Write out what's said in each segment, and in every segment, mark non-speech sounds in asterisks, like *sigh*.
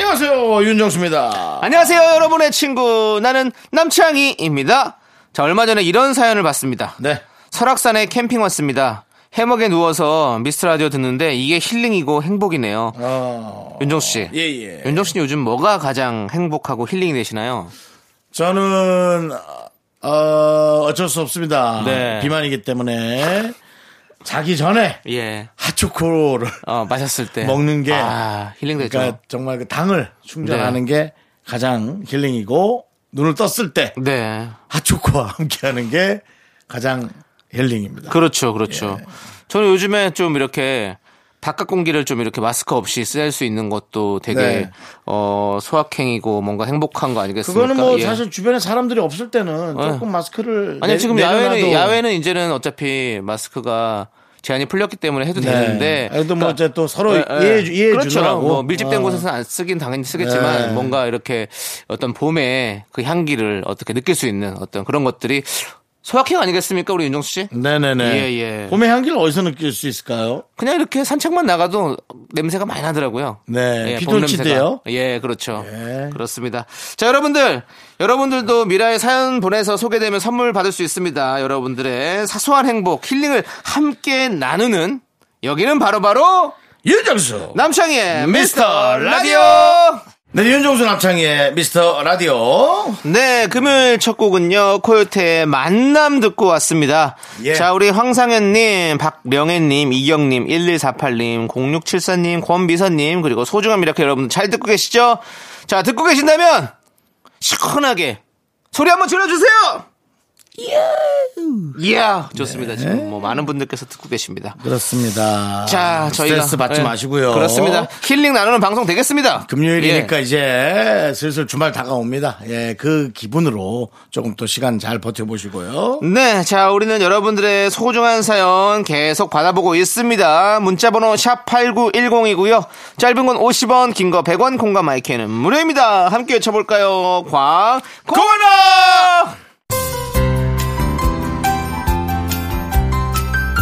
안녕하세요 윤정수입니다. 안녕하세요, 여러분의 친구. 나는 남창희입니다. 자, 얼마 전에 이런 사연을 봤습니다. 네. 설악산에 캠핑 왔습니다. 해먹에 누워서 미스터 라디오 듣는데 이게 힐링이고 행복이네요. 어, 윤정수 씨. 예, 예. 윤정수 씨 요즘 뭐가 가장 행복하고 힐링이 되시나요? 저는 어, 어쩔 수 없습니다. 네. 비만이기 때문에 자기 전에 예. 핫초코를 어, 마셨을 때. 먹는 게 아, 힐링되죠. 그러니까 정말 그 당을 충전하는 게 가장 힐링이고 눈을 떴을 때 네. 핫초코와 함께하는 게 가장 힐링입니다. 그렇죠, 그렇죠. 예. 저는 요즘에 좀 이렇게 바깥 공기를 좀 이렇게 마스크 없이 쓸수 있는 것도 되게 네. 어 소확행이고 뭔가 행복한 거 아니겠습니까? 그거는 뭐 예. 사실 주변에 사람들이 없을 때는 조금 마스크를 아니 내- 지금 내려놔도 야외는 야외는 이제는 어차피 마스크가 제한이 풀렸기 때문에 해도 네. 되는데 그래도 뭐 그러니까 이제 또 서로 예, 예. 이해해 주- 이해해 그렇죠. 주느라고. 뭐 밀집된 어. 곳에서는 안 쓰긴 당연히 쓰겠지만 네. 뭔가 이렇게 어떤 봄의 그 향기를 어떻게 느낄 수 있는 어떤 그런 것들이 소확행 아니겠습니까 우리 윤정수 씨? 네네네. 예, 예. 봄의 향기를 어디서 느낄 수 있을까요? 그냥 이렇게 산책만 나가도 냄새가 많이 나더라고요. 네, 예, 비돌치대요? 예, 그렇죠. 예. 그렇습니다. 자, 여러분들, 여러분들도 미라의 사연 보내서 소개되면 선물 받을 수 있습니다. 여러분들의 사소한 행복, 힐링을 함께 나누는 여기는 바로바로 윤정수. 남창희의 미스터 라디오! 네, 윤정수 남창희의 미스터 라디오. 네, 금요일 첫 곡은요, 코요태의 만남 듣고 왔습니다. 예. 자, 우리 황상현님, 박명혜님, 이경님, 1148님, 0674님, 권미선님, 그리고 소중한 미라클 여러분 잘 듣고 계시죠? 자, 듣고 계신다면, 시원하게, 소리 한번 질러주세요! 이야! 좋습니다. 지금 뭐 많은 분들께서 듣고 계십니다. 그렇습니다. 자, 저희가. 스트레스 받지 예, 마시고요. 그렇습니다. 힐링 나누는 방송 되겠습니다. 금요일이니까 예. 이제 슬슬 주말 다가옵니다. 예, 그 기분으로 조금 또 시간 잘 버텨보시고요. 네, 자, 우리는 여러분들의 소중한 사연 계속 받아보고 있습니다. 문자번호 샵 8910이고요. 짧은 건 50원, 긴 거 100원, 공감 마이크는 무료입니다. 함께 외쳐볼까요? 광, 고마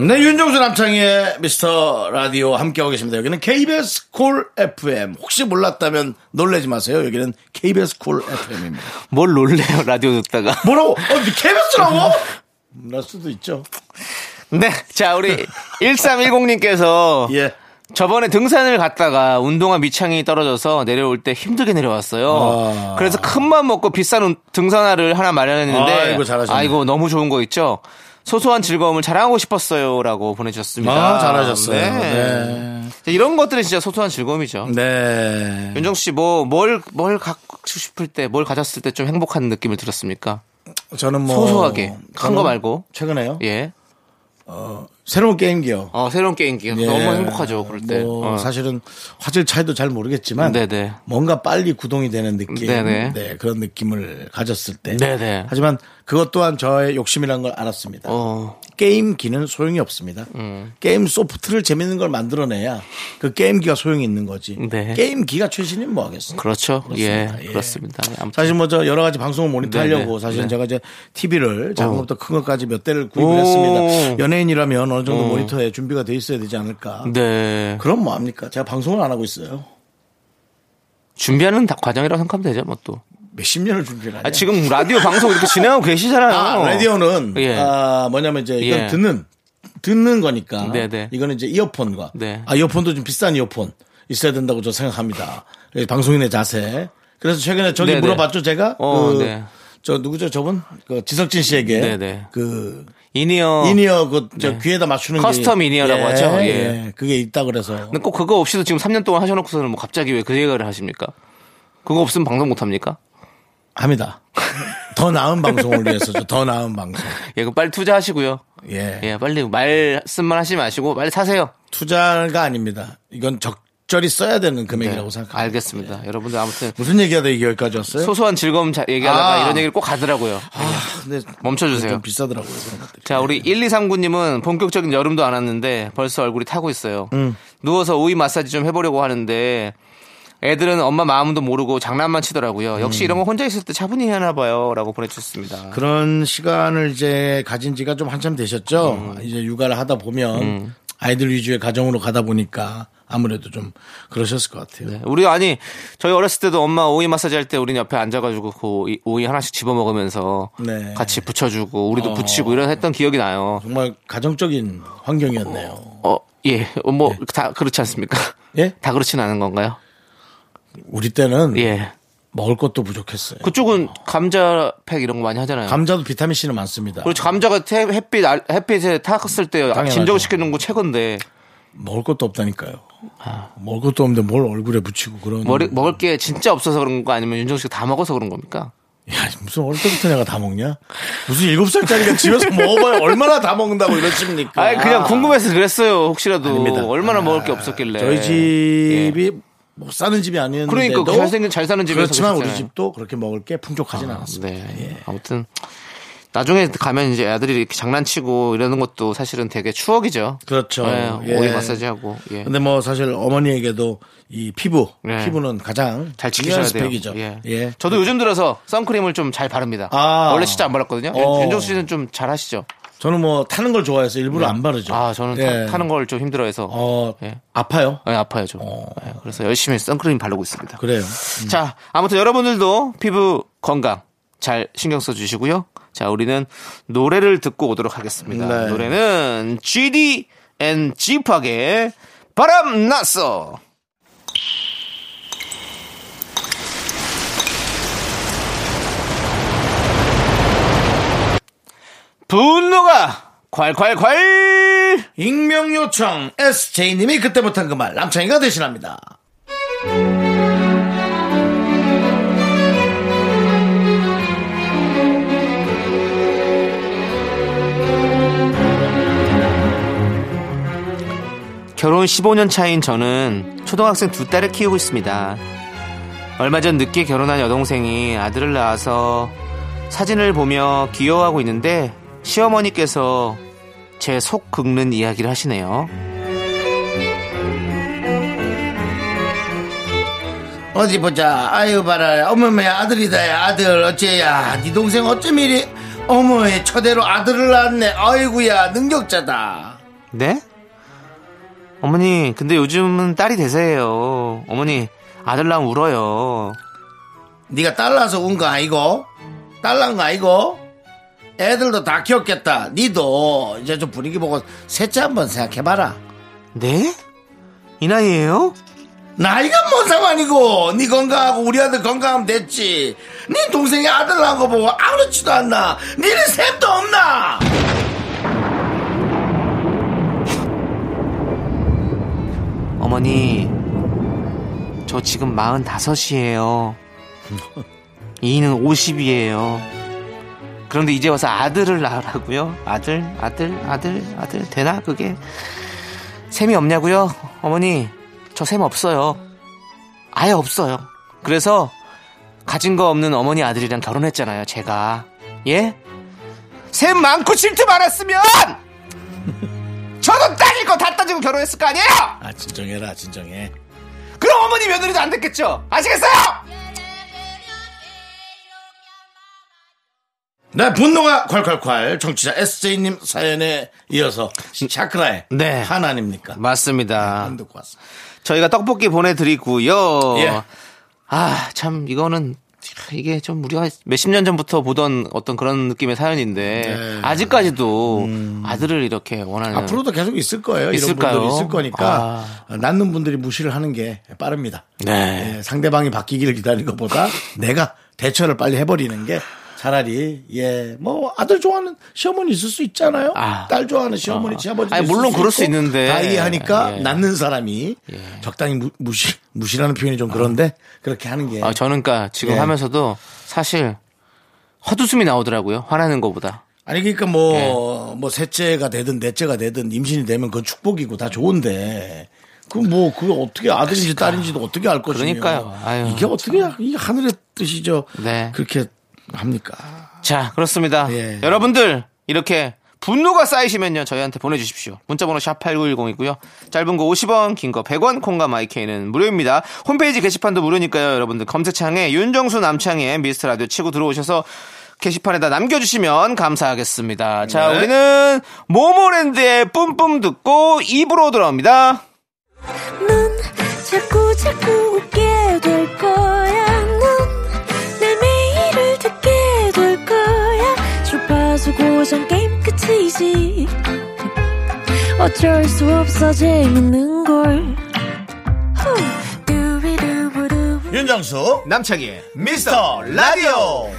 네, 윤정수 남창희의 미스터 라디오 함께하고 계십니다. 여기는 KBS 콜 FM. 혹시 몰랐다면 놀라지 마세요. 여기는 KBS 콜 FM입니다. 뭘 놀래요, 라디오 듣다가. *laughs* 뭐라고? 어, KBS라고? 날 수도 있죠. 네. 자, 우리 1310님께서 *laughs* 예. 저번에 등산을 갔다가 운동화 밑창이 떨어져서 내려올 때 힘들게 내려왔어요. 아. 그래서 큰 맘 먹고 비싼 운- 등산화를 하나 마련했는데 아이고, 잘하셨네. 아이고 너무 좋은 거 있죠. 소소한 즐거움을 자랑하고 싶었어요라고 보내주셨습니다. 아, 잘하셨어요. 네. 네. 자, 이런 것들은 진짜 소소한 즐거움이죠. 네. 윤정수 씨, 뭐, 뭘, 뭘 갖고 싶을 때, 뭘 가졌을 때 좀 행복한 느낌을 들었습니까? 저는 뭐 소소하게. 큰 거 말고. 최근에요. 예. 새로운 게임기요. 어, 새로운 게임기. 예. 너무 행복하죠, 그럴 때. 뭐 어. 사실은 화질 차이도 잘 모르겠지만 네네. 뭔가 빨리 구동이 되는 느낌, 네네. 네, 그런 느낌을 가졌을 때. 네네. 하지만 그것 또한 저의 욕심이라는 걸 알았습니다. 어. 게임기는 소용이 없습니다. 음. 게임 소프트를 재밌는 걸 만들어내야 그 게임기가 소용이 있는 거지. 네. 게임기가 최신이면 뭐 하겠어. 그렇죠. 예, 그렇습니다. 예. 그렇습니다. 아무튼. 사실 뭐 저 여러 가지 방송을 모니터하려고. 사실은 네. 제가 이제 TV를 작은 어. 것부터 큰 것까지 몇 대를 구입을 오. 했습니다. 연예인이라면 어느 정도 어. 모니터에 준비가 돼 있어야 되지 않을까. 네. 그럼 뭐 합니까? 제가 방송을 안 하고 있어요. 준비하는 다- 과정이라고 생각하면 되죠, 뭐 또. 몇십 년을 준비를 하냐. 아, 지금 라디오 방송 이렇게 진행하고 계시잖아요. 아, 라디오는 예. 아, 뭐냐면 이제 이건 예. 듣는 듣는 거니까. 네, 네. 이거는 이제 이어폰과. 네. 아, 이어폰도 좀 비싼 이어폰 있어야 된다고 저 생각합니다. 예, 방송인의 자세. 그래서 최근에 저기 네, 네. 물어봤죠, 제가? 어, 그, 네. 저 누구죠, 저분? 그 지석진 씨에게. 네, 네. 그 이니어. 이니어 그저 네. 귀에다 맞추는 custom 게 in-ear라고 예, 하죠. 예. 예. 그게 있다 그래서 근데 꼭 그거 없이도 지금 3년 동안 하셔놓고서는 뭐 갑자기 왜 그 얘기를 하십니까? 그거 없으면 방송 못 합니까? 합니다. 더 나은 방송을 위해서죠. 더 나은 방송. *laughs* 예, 그 빨리 투자하시고요. 예. 예, 빨리 말씀만 하지 마시고 빨리 사세요. 투자가 아닙니다. 이건 적 절히 써야 되는 금액이라고 네, 생각합니다. 알겠습니다. 여러분들 아무튼 무슨 얘기하다 이게 여기까지 왔어요? 소소한 즐거움 자- 얘기하다가 아. 이런 얘기를 꼭 가더라고요. 아, 근데 멈춰주세요. 좀 비싸더라고요. 자, 우리 1239님은 본격적인 여름도 안 왔는데 벌써 얼굴이 타고 있어요. 누워서 오이 마사지 좀 해보려고 하는데 애들은 엄마 마음도 모르고 장난만 치더라고요. 역시 이런 거 혼자 있을 때 차분히 해나 봐요. 라고 보내주셨습니다. 그런 시간을 이제 가진 지가 좀 한참 되셨죠. 음. 이제 육아를 하다 보면 아이들 위주의 가정으로 가다 보니까 아무래도 좀 그러셨을 것 같아요. 네, 우리 아니 저희 어렸을 때도 엄마 오이 마사지 할 때 우리는 옆에 앉아가지고 그 오이, 하나씩 집어 먹으면서 네. 같이 붙여주고 우리도 어. 붙이고 이런 했던 기억이 나요. 정말 가정적인 환경이었네요. 어, 예, 어, 뭐다 그렇지 않습니까? 예? *laughs* 다 그렇지는 않은 건가요? 우리 때는 예. 먹을 것도 부족했어요. 그쪽은 감자팩 이런 거 많이 하잖아요. 감자도 비타민 C는 많습니다. 그렇죠. 감자가 태- 햇빛 알- 햇빛에 탔을 때. 진정시키는 거 최고인데 먹을 것도 없다니까요. 먹을 것도 없는데 뭘 얼굴에 붙이고 그런. 머리, 먹을 게 진짜 없어서 그런 거 아니면 윤정 씨가 다 먹어서 그런 겁니까? 야, 무슨 어릴 때부터 내가 다 먹냐? 무슨 일곱 살짜리가 집에서 먹어봐야 얼마나 다 먹는다고 이러십니까? 아 그냥 궁금해서 그랬어요. 혹시라도 아닙니다. 얼마나 아, 먹을 게 없었길래. 저희 집이 못 사는 집이 아니었는데. 예. 그러니까 잘생긴 잘 사는 집에서 그렇지만 우리 그러셨잖아요. 집도 그렇게 먹을 게 풍족하진 않았습니다. 네. 예. 아무튼 나중에 가면 이제 아들이 이렇게 장난치고 이러는 것도 사실은 되게 추억이죠. 그렇죠. 네, 예. 오이 마사지하고. 예. 근데 뭐 사실 어머니에게도 이 피부, 네. 피부는 가장 잘 지키셔야 돼요. 스펙이죠. 예. 예. 저도 요즘 들어서 선크림을 좀 잘 바릅니다. 아. 원래 진짜 안 발랐거든요. 어. 윤정수 씨는 좀 잘 하시죠? 저는 뭐 타는 걸 좋아해서 일부러 안 바르죠. 아, 저는 예. 타, 는 걸 좀 힘들어해서. 어, 예. 아파요. 네, 아파요, 좀. 네, 그래서 열심히 선크림 바르고 있습니다. 그래요. 자, 아무튼 여러분들도 피부 건강 잘 신경 써 주시고요. 자, 우리는 노래를 듣고 오도록 하겠습니다. 네. 노래는 GD 앤 지팍의 바람 났어. 분노가 콸콸콸! 익명 요청 SJ님이 그때 못한 그 말 남창희가 대신합니다. 결혼 15년 차인 저는 초등학생 두 딸을 키우고 있습니다. 얼마 전 늦게 결혼한 여동생이 아들을 낳아서 사진을 보며 귀여워하고 있는데 시어머니께서 제 속 긁는 이야기를 하시네요. 어디 보자. 아유 봐라. 어머머 아들이다. 야 아들 어째야. 네 동생 어쩜 이리 어머의 처대로 아들을 낳았네. 아이구야 능력자다. 네? 어머니, 근데 요즘은 딸이 대세예요. 어머니, 아들 낳으면 울어요. 네가 딸 낳아서 운 거 아니고 딸 낳은 거 아니고 애들도 다 키웠겠다. 니도 이제 좀 분위기 보고 셋째 한번 생각해봐라. 네? 이 나이에요? 나이가 뭔 상관이고 네 건강하고 우리 아들 건강하면 됐지. 네 동생이 아들 낳은 거 보고 아무렇지도 않나. 니는 셈도 없나. 어머니, 저 지금 45이에요. 이는 50이에요. 그런데 이제 와서 아들을 낳으라고요? 아들, 아들, 아들, 아들, 되나? 그게? 셈이 없냐고요? 어머니, 저 셈 없어요. 아예 없어요. 그래서 가진 거 없는 어머니 아들이랑 결혼했잖아요, 제가. 예? 셈 많고 질투 많았으면! 저도 따질 거 다 따지고 결혼했을 거 아니에요? 아 진정해라 진정해. 그럼 어머니 며느리도 안 됐겠죠? 아시겠어요? 네, 분노가 콸콸콸 청취자 SJ님 사연에 이어서 샤크라의 네. 하나님입니까? 맞습니다. 안 듣고 왔습니다. 저희가 떡볶이 보내드리고요. 예. 아, 참, 이거는 이게 좀 우리가 몇십 년 전부터 보던 어떤 그런 느낌의 사연인데 네. 아직까지도 아들을 이렇게 원하는 앞으로도 계속 있을 거예요. 있을까요? 이런 분들이 있을 거니까 낳는 분들이 무시를 하는 게 빠릅니다. 네. 예, 상대방이 바뀌기를 기다리는 것보다 내가 대처를 빨리 해버리는 게 차라리 예 뭐 아들 좋아하는 시어머니 있을 수 있잖아요. 아. 딸 좋아하는 시어머니 아. 시아버지 아니, 물론 그럴 수 있는데. 다 이해하니까 예. 낳는 사람이 적당히 무, 무시 무시라는 표현이 좀 그런데 그렇게 하는 게 아, 저는 그러니까 지금 예. 하면서도 사실 헛웃음이 나오더라고요. 화나는 것보다. 아니 그러니까 뭐뭐 셋째가 되든 넷째가 되든 임신이 되면 그건 축복이고 다 좋은데 그뭐 그거 어떻게 아들인지 딸인지도 어떻게 알 것이며 그러니까요. 아유, 이게 어떻게 이 하늘의 뜻이죠 네. 그렇게 합니까 자, 그렇습니다. 예. 여러분들, 이렇게 분노가 쌓이시면요, 저희한테 보내주십시오. 문자번호 샵8910이고요. 짧은 거 50원, 긴 거 100원, 콩과 마이케이는 무료입니다. 홈페이지 게시판도 무료니까요, 여러분들 검색창에 윤정수 남창의 미스터 라디오 치고 들어오셔서 게시판에다 남겨주시면 감사하겠습니다. 자, 네. 우리는 모모랜드의 뿜뿜 듣고 입으로 돌아옵니다. 고정 게임 끝이지. 어쩔 수 없어 재밌는 걸. 후. 두비두부두. 윤정수 남창희의 미스터 라디오.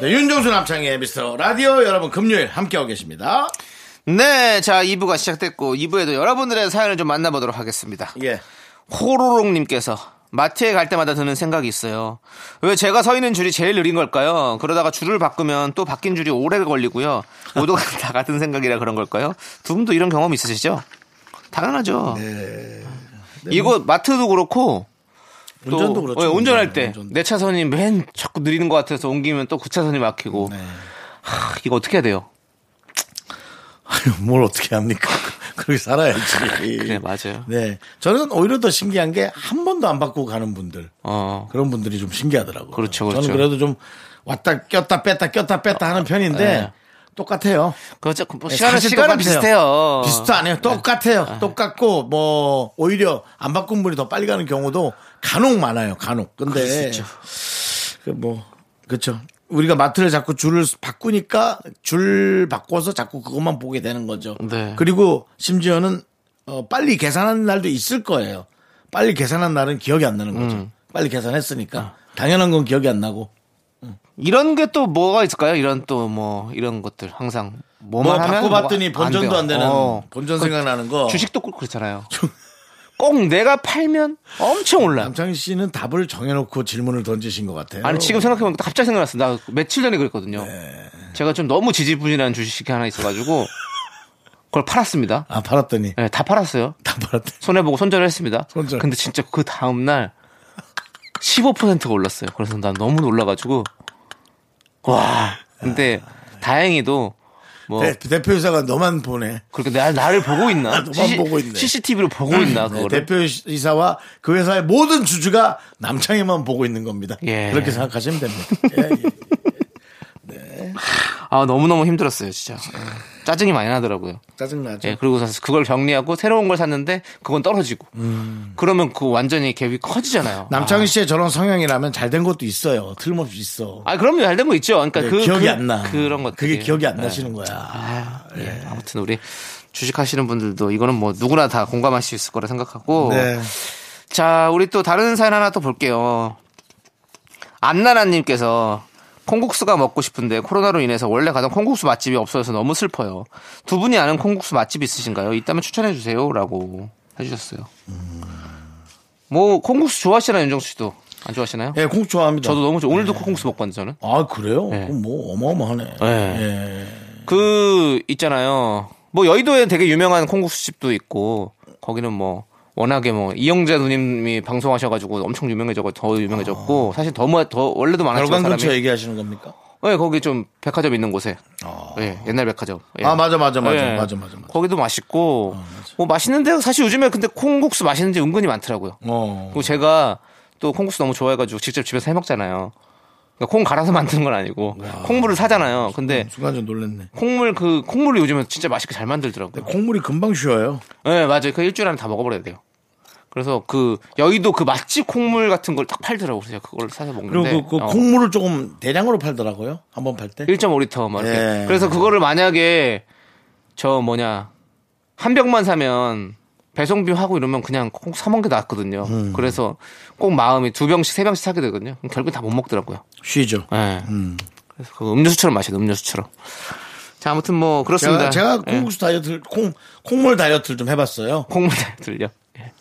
네, 윤정수 남창의 미스터 라디오 여러분 금요일 함께하고 계십니다 네, 자, 2부가 시작됐고, 2부에도 여러분들의 사연을 좀 만나보도록 하겠습니다. 예 호로록님께서 마트에 갈 때마다 드는 생각이 있어요. 왜 제가 서 있는 줄이 제일 느린 걸까요? 그러다가 줄을 바꾸면 또 바뀐 줄이 오래 걸리고요. 모두가 *laughs* 다 같은 생각이라 그런 걸까요? 두 분도 이런 경험 있으시죠? 당연하죠. 이거 마트도 그렇고 또 네. 운전도 그렇죠 예, 운전할 때. 내 차선이 맨 자꾸 느리는 것 같아서 옮기면 또 그 차선이 막히고 네. 하, 이거 어떻게 해야 돼요? 아유, 뭘 어떻게 합니까 그렇게 살아야지 *laughs* 그래 맞아요. 네 저는 오히려 더 신기한 게 한 번도 안 바꾸고 가는 분들 어 그런 분들이 좀 신기하더라고요. 그렇죠, 그렇죠. 저는 그래도 좀 왔다 꼈다 뺐다 꼈다 뺐다 하는 편인데 네. 똑같아요. 그렇죠. 뭐 네, 시간은 시간은 똑같아요. 비슷해요. 비슷도 안 해요. 똑같아요. 똑같고 뭐 오히려 안 바꾼 분이 더 빨리 가는 경우도 간혹 많아요. 간혹. 근데 그뭐 그렇죠. 우리가 마트를 자꾸 줄을 바꾸니까 줄 바꿔서 자꾸 그것만 보게 되는 거죠. 네. 그리고 심지어는 어, 빨리 계산하는 날도 있을 거예요. 빨리 계산한 날은 기억이 안 나는 거죠. 음. 빨리 계산했으니까 당연한 건 기억이 안 나고 이런 게 또 뭐가 있을까요? 이런 또 뭐 이런 것들 항상 뭐 뭐만 하면 바꿔봤더니 본전도 돼요. 안 되는 어. 본전 그 생각나는 거. 주식도 꼭 그렇잖아요. 꼭 내가 팔면 엄청 올라. 남창희 씨는 답을 정해놓고 질문을 던지신 것 같아요. 아니 지금 생각해보니까 갑자기 생각났어. 나 며칠 전에 그랬거든요. 네. 제가 좀 너무 지지부진한 주식이 하나 있어가지고 그걸 팔았습니다. 아 팔았더니 네, 다 팔았어요. 다 팔았대. 손해 보고 손절을 했습니다. 손절. 근데 진짜 그 다음 날 15%가 올랐어요. 그래서 난 너무 놀라가지고 와. 근데 다행히도 뭐 대, 대표 이사가 너만 보내. 그렇게 나, 나를 보고 있나? *laughs* 너만 보고 있네. CCTV로 보고 있나 네, 그거를? 대표 이사와 그 회사의 모든 주주가 남창희만 보고 있는 겁니다. 예. 그렇게 생각하시면 됩니다. 예, 예. 아 너무 너무 힘들었어요, 진짜. 짜증이 많이 나더라고요. 짜증나죠. 예, 그리고 나서 그걸 정리하고 새로운 걸 샀는데 그건 떨어지고. 그러면 그 완전히 갭이 커지잖아요. 남창희 씨의 저런 성향이라면 잘 된 것도 있어요. 틀림없이 있어. 아, 그럼요. 잘 된 거 있죠. 그러니까 네, 그 기억이 그, 안 나. 그런 것 그게 기억이 안 나시는 거야. 아, 예. 아무튼 우리 주식하시는 분들도 이거는 뭐 누구나 다 공감할 수 있을 거라 생각하고. 네. 자, 우리 또 다른 사연 하나 또 볼게요. 안나나님께서 콩국수가 먹고 싶은데 코로나로 인해서 원래 가던 콩국수 맛집이 없어져서 너무 슬퍼요. 두 분이 아는 콩국수 맛집 있으신가요? 있다면 추천해 주세요라고 해주셨어요. 뭐 콩국수 좋아하시나요, 윤정수 씨도? 안 좋아하시나요? 예, 콩 좋아합니다. 저도 너무 좋아. 오늘도 콩국수 먹고 왔는데 저는. 아, 그래요? 네. 그럼 뭐 어마어마하네. 네. 예. 그 있잖아요. 뭐 여의도에 되게 유명한 콩국수 집도 있고 거기는 뭐 워낙에 뭐 이영재 누님이 방송하셔가지고 엄청 유명해졌고 더 유명해졌고 사실 더, 뭐- 더 원래도 많았지만 별관 근처 사람이 얘기하시는 겁니까? 네, 거기 좀 백화점 있는 곳에 예, 옛날 백화점 예. 아, 맞아, 맞아, 맞아. 예. 맞아, 맞아, 맞아. 거기도 맛있고 뭐 맛있는데 사실 요즘에 근데 콩국수 맛있는 집 은근히 많더라고요. 어. 그리고 제가 또 콩국수 너무 좋아해가지고 직접 집에서 해 먹잖아요. 그러니까 콩 갈아서 *laughs* 만드는 건 아니고 콩물을 사잖아요. 근데 순간 좀 놀랐네. 콩물 그 콩물을 요즘에 진짜 맛있게 잘 만들더라고요. 콩물이 금방 쉬어요. 네, 맞아요. 그 일주일 안에 다 먹어버려야 돼요. 그래서 그 여의도 그 맛집 콩물 같은 걸 딱 팔더라고요. 그래서 제가 그걸 사서 먹는데. 그리고 그, 그 어. 콩물을 조금 대량으로 팔더라고요. 한 번 팔 때. 1.5리터 막 이렇게. 예. 그래서 그거를 만약에 저 뭐냐 한 병만 사면 배송비 하고 이러면 그냥 꼭 사 먹는 게 낫거든요. 음. 그래서 꼭 마음이 두 병씩 세 병씩 사게 되거든요. 결국 다 못 먹더라고요. 쉬죠. 예. 그래서 그 음료수처럼 마셔요. 음료수처럼. 자 아무튼 뭐 그렇습니다. 제가, 제가 예. 콩국수 다이어트, 콩, 콩물 다이어트를 좀 해봤어요. 콩물 들려. 예.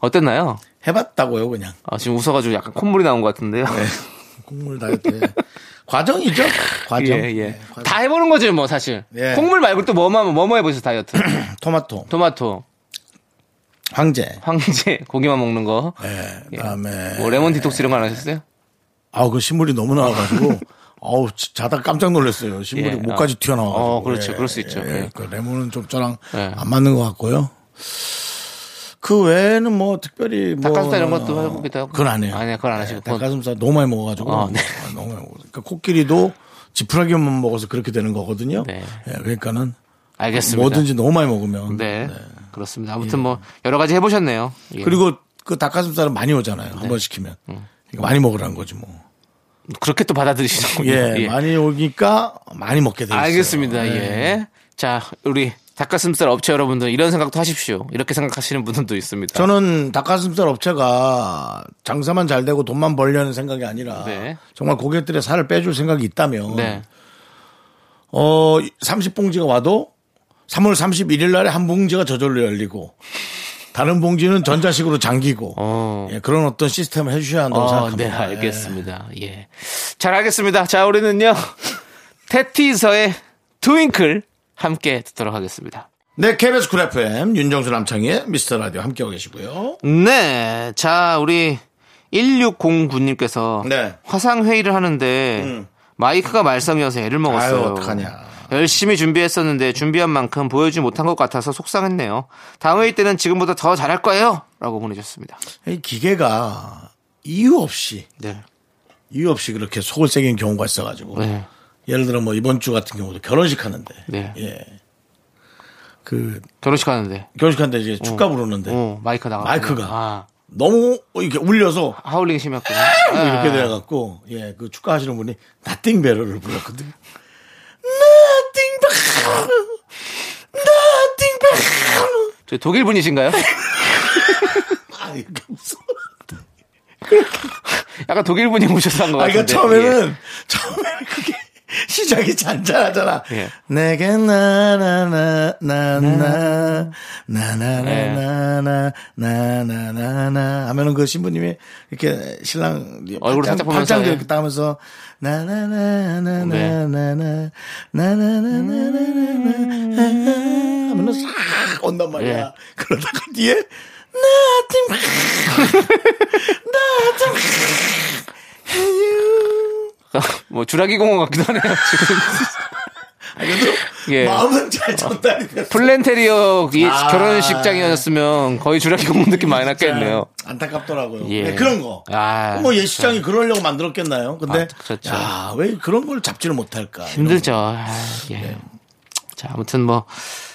어땠나요? 해봤다고요, 그냥. 아, 지금 웃어가지고 약간 콧물이 나온 것 같은데요. *laughs* 콩물 다이어트. 과정이죠? 과정. 예, 예. 네, 과정. 다 해보는 거죠, 뭐, 사실. 예. 콩물 말고 또 뭐만, 뭐뭐 해보세요, 다이어트. *clears throat* 토마토, 토마토, 황제. 황제, 고기만 먹는 거. 예, 그다음에 뭐, 레몬 디톡스 이런 거 안 하셨어요? 아우 그 신물이 너무 나와가지고 *laughs* 아우 지- 자다 깜짝 놀랐어요. 신물이 예. 목까지 튀어나와가지고. 어, 그렇죠. 그럴 수 있죠. 예, 예. 그 레몬은 좀 저랑 예. 안 맞는 것 같고요. 그 외에는 뭐 특별히 뭐 닭가슴살 이런 것도 해보기도 하고. 그건 안 해요. 아니요, 그건 안 하시고. 그건- 닭가슴살 너무 많이 먹어가지고 아, 네. 아, 너무 많이 먹어. 그러니까 코끼리도 지푸라기만 먹어서 그렇게 되는 거거든요. 네. 예, 그러니까는 알겠습니다. 뭐든지 너무 많이 먹으면 네. 그렇습니다. 아무튼 뭐, 여러 가지 해보셨네요. 예. 그리고 그 닭가슴살은 많이 오잖아요. 한번 시키면 음. 그러니까 많이 먹으라는 거지 뭐. 그렇게 또 받아들이시는군요. 예, 많이 오니까 많이 먹게 돼 있어요. 알겠습니다. 예. 예. 자, 우리 닭가슴살 업체 여러분들 이런 생각도 하십시오. 이렇게 생각하시는 분들도 있습니다. 저는 닭가슴살 업체가 장사만 잘 되고 돈만 벌려는 생각이 아니라 네. 정말 고객들의 살을 빼줄 생각이 있다면 네. 어 30봉지가 와도 3월 31일 날에 한 봉지가 저절로 열리고 다른 봉지는 전자식으로 잠기고 어. 예, 그런 어떤 시스템을 해주셔야 한다고 어, 생각합니다. 네, 알겠습니다. 예. 잘 알겠습니다. 자, 우리는요. 태티서의 Twinkle 함께 듣도록 하겠습니다. 네, KBS 쿨 FM 윤정수 남창희의 미스터 라디오 함께하고 계시고요. 네. 자, 우리 1609님께서 네. 화상회의를 하는데 마이크가 말썽이어서 애를 먹었어요. 아유, 어떡하냐. 열심히 준비했었는데 준비한 만큼 보여주지 못한 것 같아서 속상했네요. 다음 회의 때는 지금보다 더 잘할 거예요. 라고 보내주셨습니다. 이 기계가 이유 없이 네. 이유 없이 그렇게 속을 새긴 경우가 있어가지고 네. 예를 들어 뭐 이번 주 같은 경우도 결혼식 하는데 네. 예. 그 결혼식 하는데. 결혼식 하는데 이제 축가 부르는데 어, 마이크 나가. 마이크가. 아, 너무 이렇게 울려서 하울링 심했구나. 뭐 이렇게 아. 돼갖고 예 그 축가 하시는 분이 Nothing Better를 불렀거든 Better 저 독일 분이신가요? *laughs* 아 무슨 약간 독일 분이 오셔서 한것 아, 같은데. 그러니까 처음에는, 처음에는 그게 시작이 잔잔하잖아. 예. 내게 나나나, 나나, 나나나나나, 나나나나 하면은 그 신부님이 이렇게 신랑 얼굴을 살짝 보면서, 팔짱 예. 이렇게 따면서 나나나나나나나, 나나나나나나 하면은 싹 온단 말이야. 예. 그러다가 뒤에 nothing, nothing, *laughs* 뭐 주라기 공원 같기도 하네요. 지금. *laughs* 그래도 예. 마음은 잘 전달이 됐어. 플랜테리어 이 아. 결혼식장이었으면 거의 주라기 공원 느낌 많이 났겠네요. 안타깝더라고요. 예. 네, 그런 거. 아, 뭐 예시장이 그러려고 만들었겠나요? 근데 아, 그렇죠. 야, 왜 그런 걸 잡지를 못할까? 힘들죠. 아, 예. 네. 자, 아무튼 뭐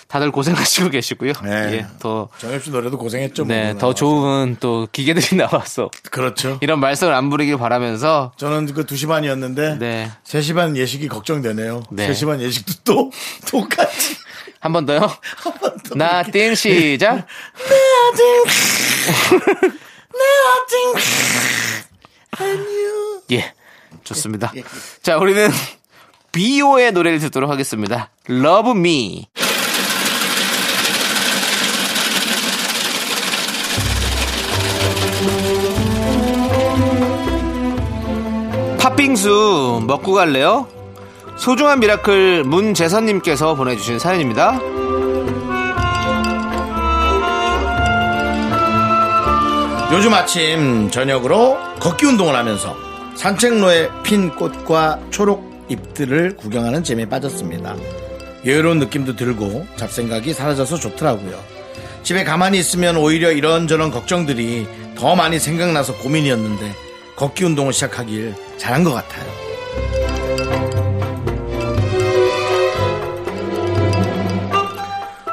다들 고생하시고 계시고요. 네. 예. 더 정엽 씨 노래도 고생했죠. 네, 뭐. 더 좋은 또 기계들이 *laughs* 나와서 그렇죠. 이런 말썽을 안 부리길 바라면서 저는 그 2시 반이었는데 네. 3시 반 예식이 걱정되네요. 네. 3시 반 예식도 또 *laughs* 똑같이 한 번 더요. 한 번 더. 나띵 시작. 예. 좋습니다. 자, 우리는 비오의 노래를 듣도록 하겠습니다. Love Me. 팥빙수 먹고 갈래요? 소중한 미라클 문재선님께서 보내주신 사연입니다. 요즘 아침 저녁으로 걷기 운동을 하면서 산책로에 핀 꽃과 초록 잎들을 구경하는 재미에 빠졌습니다. 여유로운 느낌도 들고 잡생각이 사라져서 좋더라고요. 집에 가만히 있으면 오히려 이런저런 걱정들이 더 많이 생각나서 고민이었는데 걷기 운동을 시작하길 잘한 것 같아요.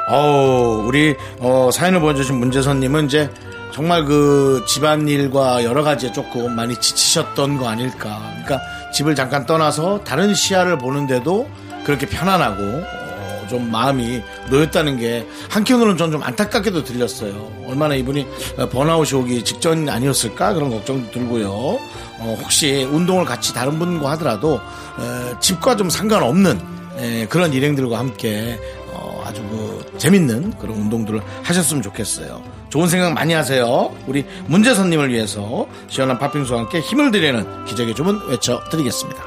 어 우리 어, 사연을 보내주신 문재선님은 이제 정말 그 집안일과 여러 가지에 조금 많이 지치셨던 거 아닐까. 그러니까 집을 잠깐 떠나서 다른 시야를 보는데도 그렇게 편안하고 어, 좀 마음이 놓였다는 게 한켠으로는 전 좀 안타깝게도 들렸어요. 얼마나 이분이 어, 번아웃이 오기 직전 아니었을까 그런 걱정도 들고요. 어, 혹시 운동을 같이 다른 분과 하더라도 어, 집과 좀 상관없는 에, 그런 일행들과 함께 어, 아주 그 재밌는 그런 운동들을 하셨으면 좋겠어요. 좋은 생각 많이 하세요. 우리 문재선님을 위해서 시원한 팥빙수와 함께 힘을 드리는 기적의 주문 외쳐드리겠습니다.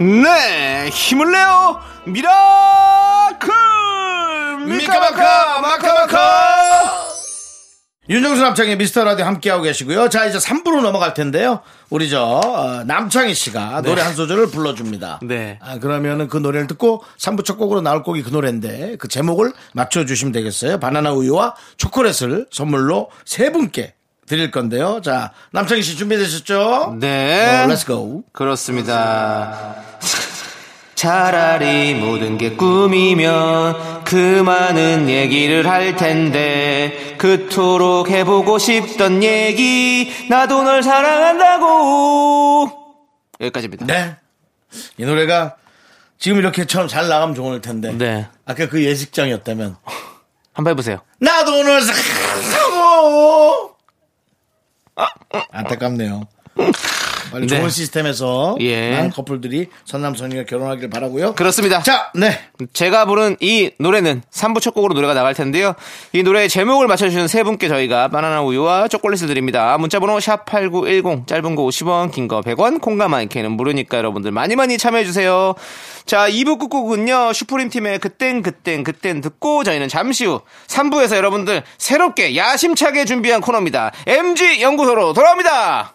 네, 힘을 내요! 미라 클! 미카마카 마카마카 윤정수 남창희의 미스터 라디오 함께하고 계시고요. 자 이제 3부로 넘어갈 텐데요. 우리 저 어, 남창희 씨가 노래 한 소절을 불러줍니다. 네. 아, 그러면은 그 노래를 듣고 3부 첫 곡으로 나올 곡이 그 노래인데 그 제목을 맞춰주시면 되겠어요. 바나나 우유와 초콜릿을 선물로 세 분께 드릴 건데요. 자 남창희 씨 준비되셨죠? 네. 어, let's go. 그렇습니다. 차라리 모든 게 꿈이면 그 많은 얘기를 할 텐데 그토록 해보고 싶던 얘기 나도 널 사랑한다고 여기까지입니다. 네. 이 노래가 지금 이렇게 처음 잘 나가면 좋을 텐데. 네. 아까 그 예식장이었다면 한번 해보세요. 나도 오늘 사고 안타깝네요. 빨리 네. 좋은 시스템에서 예. 많은 커플들이 선남선이가 결혼하길 바라고요. 그렇습니다. 자, 네. 제가 부른 이 노래는 3부 첫 곡으로 노래가 나갈 텐데요. 이 노래의 제목을 맞춰주시는 세 분께 저희가 바나나 우유와 초콜릿을 드립니다. 문자번호 샵8910, 짧은 거 50원, 긴 거 100원, 콩과 마이크는 무료니까 여러분들 많이 많이 참여해주세요. 자, 2부 끝곡은요, 슈프림 팀의 그땐, 그땐, 그땐 듣고 저희는 잠시 후 3부에서 여러분들 새롭게 야심차게 준비한 코너입니다. MG 연구소로 돌아옵니다!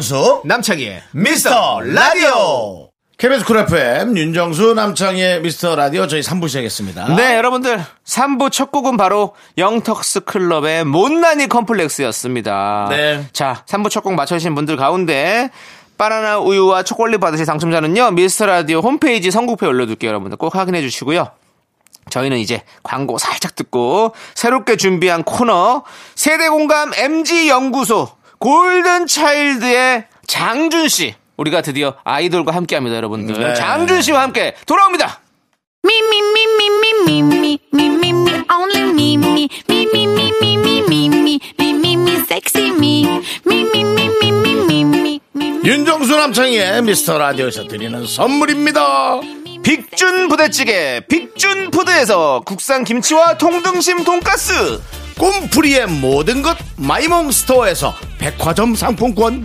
윤정수 남창희의 미스터 라디오. KBS 쿨 FM 윤정수 남창희의 미스터 라디오 저희 3부 시작했습니다. 네, 여러분들. 3부 첫 곡은 바로 영턱스 클럽의 못난이 컴플렉스였습니다. 네. 자, 3부 첫 곡 맞춰주신 분들 가운데 바나나 우유와 초콜릿 받으실 당첨자는요, 미스터 라디오 홈페이지 선곡표에 올려둘게요, 여러분들. 꼭 확인해 주시고요. 저희는 이제 광고 살짝 듣고 새롭게 준비한 코너 세대공감 MG 연구소 골든 차일드의 장준 씨. 우리가 드디어 아이돌과 함께 합니다, 여러분들. 네. 장준 씨와 함께 돌아옵니다. 윤정수 남창의 미스터 라디오에서 드리는 선물입니다. 빅준 부대찌개 빅준 푸드에서 국산 김치와 통등심 돈가스. 꿈풀이의 모든 것 마이몽 스토어에서 백화점 상품권.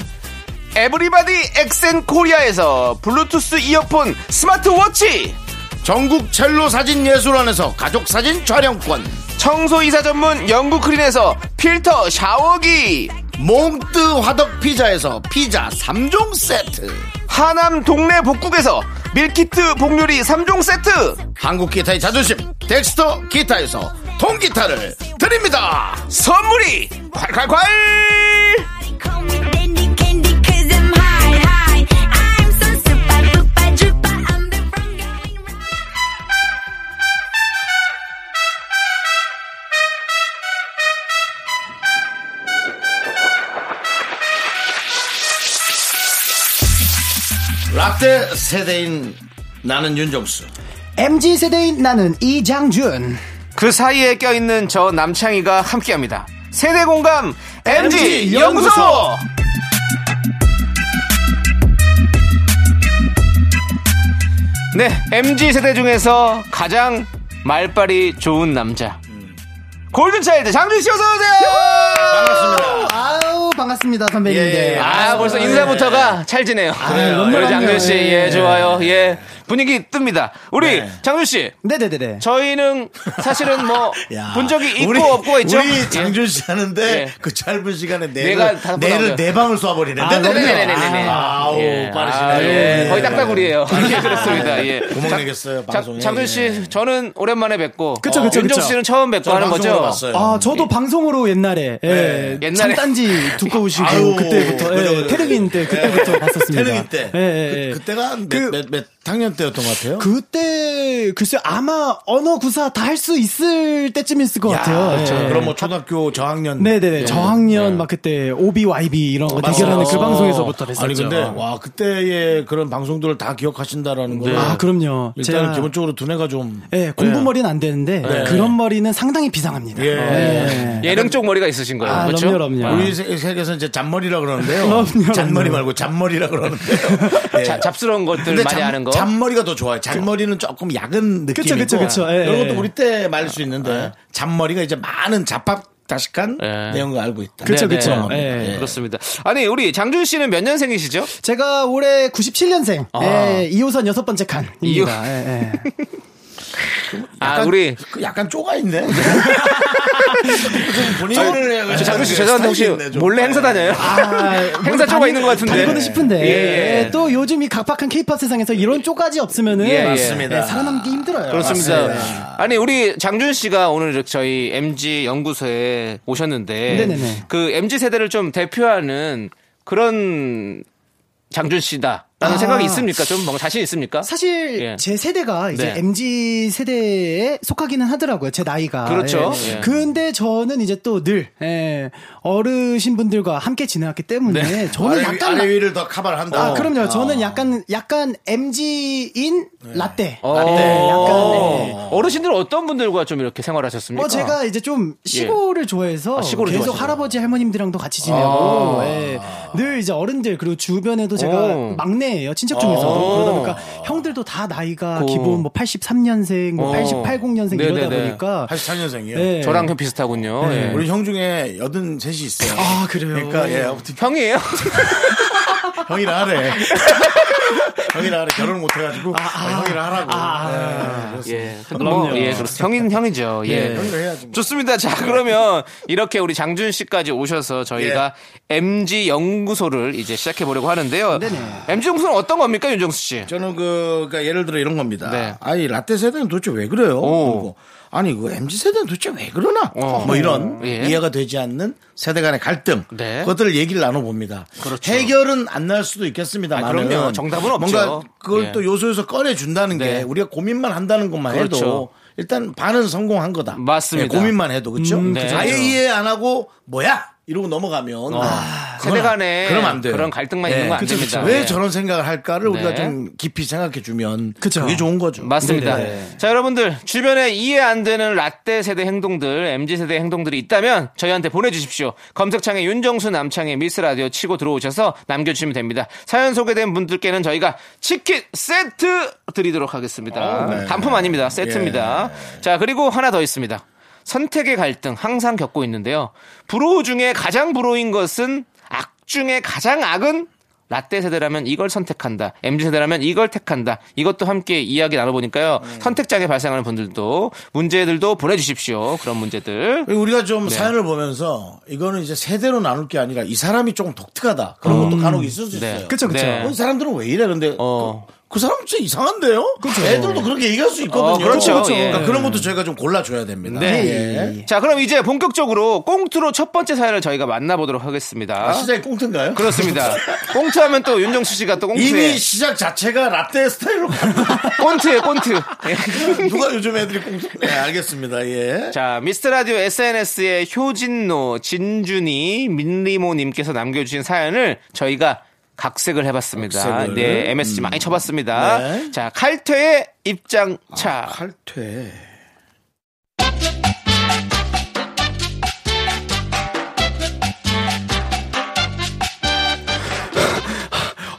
에브리바디 엑센 코리아에서 블루투스 이어폰 스마트워치. 전국 첼로 사진 예술원에서 가족 사진 촬영권. 청소이사 전문 영국크린에서 필터 샤워기. 몽뜨 화덕 피자에서 피자 3종 세트. 하남 동네 복국에서 밀키트 복요리 3종 세트. 한국 기타의 자존심 덱스터 기타에서 통기타를 드립니다. 선물이 콸콸콸 라떼 세대인 나는 윤정수 MG 세대인 나는 이장준. 그 사이에 껴있는 저 남창희가 함께합니다 세대 공감 MG MG 연구소 연구소. 네 MG 세대 중에서 가장 말빨이 좋은 남자 골든차일드 장준 씨 어서 오세요 반갑습니다 아우 반갑습니다, 선배님들. 예, 예. 아, 벌써 인사부터가 찰지네요. 그래요. 우리 장준 씨, 예. 예, 좋아요. 예. 분위기 뜹니다. 우리 네. 장준 씨. 네네네네. 저희는 사실은 뭐 *laughs* 야, 본 적이 있고 우리, 없고가 있죠. 우리 예. 장준 씨 하는데 예. 그 짧은 시간에 내가 내를. 네 방을 쏴버리네. 아, 네네네네네. 아우 예. 빠르시네요. 아, 예. 예. 거의 딱따구리예요. *laughs* 예, 그렇습니다. 예. 자- 내겠어요, 자- 방송에. 장준 씨, 예. 저는 오랜만에 뵙고. 그쵸, 그쵸, 윤정. 씨는 처음 뵙고 저 하는 거죠. 봤어요. 아, 저도 방송으로 옛날에, 예, 네. 옛날에. 장단지 두꺼우시고, *laughs* 아유, 그때부터, 예, 그죠. 테레빈 때, 그때부터 봤었습니다. 태릉이 때. 예, 예, 예. 그, 때가 그- 몇, 몇, 몇 학년 때였던 것 같아요. 그때, 글쎄, 아마 언어 구사 다 할 수 있을 때쯤이었을 것 같아요. 그렇죠. 예. 그럼 뭐 초등학교 저학년. 네네네. 저학년, 막 그때, OB, YB 이런 거 대결하는 그 방송에서부터 했었죠. 아니 근데 와 그때의 그런 방송들을 다 기억하신다라는 거. 아, 그럼요. 일단 제가- 기본적으로 두뇌가 좀. 예, 공부 머리는 안 되는데, 그런 머리는 상당히 비상합니다. 예. 예능 쪽 머리가 있으신 거예요. 아, 그렇죠? 그럼요, 그럼요. 우리 세- 세계에서 이제 잔머리라 그러는데요. 그럼요, 잔머리 그럼요. 말고 잔머리라 그러는데요. *laughs* 예. 자- 잡스러운 것들 많이 잔- 하는 거. 잔머리가 더 좋아요. 잔머리는 조금 약은 느낌이고. 그쵸, 그쵸, 그쵸. 예, 이런 예. 것도 우리 때 말일 수 있는데 잔머리가 이제 많은 잡합다식한 예. 내용을 알고 있다. 그쵸, 네, 그쵸. 네. 예. 그렇습니다. 아니, 우리 장준 씨는 몇 년생이시죠? 제가 올해 97년생, 예, 2호선 여섯 번째 칸입니다. 이호- 예, 예. *laughs* 아, 우리 그 약간 쪼가 있네. *laughs* 본인을 저 장준 씨 죄송한데 혹시 몰래 행사 다녀요? *laughs* 행사 쪼가 있는 것 같은데. 다니고는 싶은데 예, 예. 예, 또 요즘 이 각박한 케이팝 세상에서 이런 쪼가지 없으면은 예, 예. 맞습니다. 예, 살아남기 힘들어요. 그렇습니다. 아니 우리 장준 씨가 오늘 저희 MG 연구소에 오셨는데 네네네. 그 MG 세대를 좀 대표하는 그런 장준 씨다 라는 아. 생각이 있습니까? 좀 뭔가 자신 있습니까? 사실 예. 제 세대가 이제 네. MZ 세대에 속하기는 하더라고요. 제 나이가. 그렇죠. 예. 예. 근데 저는 이제 또늘 어르신 분들과 함께 지내왔기 때문에 네. 저는 아래, 약간 아래 위를 더 카바를 한다. 아, 그럼요. 저는 약간, 약간 MG인 라떼. 어. 라떼. 약간, 어. 네. 어르신들 어떤 분들과 좀 이렇게 생활하셨습니까? 뭐 제가 이제 좀 시골을 좋아해서 아, 시골을 계속 좋아하시구나. 할아버지 할머님들이랑도 같이 지내고 아. 예. 늘 이제 어른들 그리고 주변에도 제가 오. 막내예요 친척 중에서도 오. 그러다 보니까 형들도 다 나이가 고. 기본 뭐 83년생 뭐 오. 88공년생 이러다 네네네. 보니까 84년생이에요. 네. 저랑 형 비슷하군요. 네. 예. 우리 형 중에 83이 있어요. 아 그래요 그러니까 예, 아무튼 형이에요? *laughs* 형이라 하래. *laughs* *laughs* 형이라 하래. 결혼을 못 해가지고 아, 형이라 하라고. 네, 그렇습니다. 예. 근데 뭐, 예, 그렇습니다. 형인 형이죠. 예. 형이라 해야지. 뭐. 좋습니다. 자, 그러면 이렇게 우리 장준 씨까지 오셔서 저희가 예. MG 연구소를 이제 시작해 보려고 하는데요. 네네. MG 연구소는 어떤 겁니까, 윤정수 씨? 저는 그, 그러니까 예를 들어 이런 겁니다. 네. 아니, 라떼 세대는 도대체 왜 그래요? 아니, 그 MZ 세대는 도대체 왜 그러나? 어. 뭐 이런 예. 이해가 되지 않는 세대 간의 갈등. 네. 그것들을 얘기를 나눠 봅니다. 그렇죠. 해결은 안 날 수도 있겠습니다만. 아, 그럼요. 정답은 없죠. 뭔가 그걸 예. 또 요소에서 꺼내 준다는 네. 게 우리가 고민만 한다는 것만 그렇죠. 해도 일단 반은 성공한 거다. 맞습니다. 예, 고민만 해도 그렇죠. 음, 네. 아예 그렇죠. 이해 안 하고 뭐야 이러고 넘어가면 세대 간에 그럼 안 돼요. 그런 갈등만 예. 있는 건안 그쵸, 됩니다. 그쵸. 왜 예. 저런 생각을 할까를 우리가 네. 좀 깊이 생각해 주면 그쵸. 그게 좋은 거죠. 맞습니다. 네네. 자, 여러분들, 주변에 이해 안 되는 라떼 세대 행동들, MG 세대 행동들이 있다면 저희한테 보내주십시오. 검색창에 윤정수 남창의 미스 라디오 치고 들어오셔서 남겨주시면 됩니다. 사연 소개된 분들께는 저희가 치킨 세트 드리도록 하겠습니다. 네. 단품 아닙니다. 세트입니다. 자, 그리고 하나 더 있습니다. 선택의 갈등 항상 겪고 있는데요. 불호 중에 가장 불호인 것은 악 중에 가장 악은 라떼 세대라면 이걸 선택한다. MZ 세대라면 이걸 택한다. 이것도 함께 이야기 나눠보니까요. 선택장애 발생하는 분들도 문제들도 보내주십시오. 그런 문제들. 그리고 우리가 좀 네. 사연을 보면서 이거는 이제 세대로 나눌 게 아니라 이 사람이 조금 독특하다. 그런 것도 간혹 있을 수 네. 있어요. 그쵸 그쵸 네. 사람들은 왜 이래? 근데 어. 그, 그 사람 진짜 이상한데요? 애들도 그렇게 얘기할 수 있거든요. 어, 그렇죠. 예. 그러니까 그런 것도 저희가 좀 골라줘야 됩니다. 네. 예. 자, 그럼 이제 본격적으로 꽁트로 첫 번째 사연을 저희가 만나보도록 하겠습니다. 아, 시작이 꽁트인가요? 그렇습니다. *laughs* 꽁트 하면 또 윤정수 씨가 또 꽁트에 이미 시작 자체가 라떼 스타일로 가는 *laughs* 꽁트에 꽁트. 예. 누가 요즘 애들이 꽁트? 네, 알겠습니다. 예. 자, 미스터 라디오 SNS에 효진노, 진준이, 민리모님께서 남겨주신 사연을 저희가 각색을 해봤습니다. 각색을. 네, MSG 많이 쳐봤습니다. 네. 자, 칼퇴의 입장차. 칼퇴. *laughs*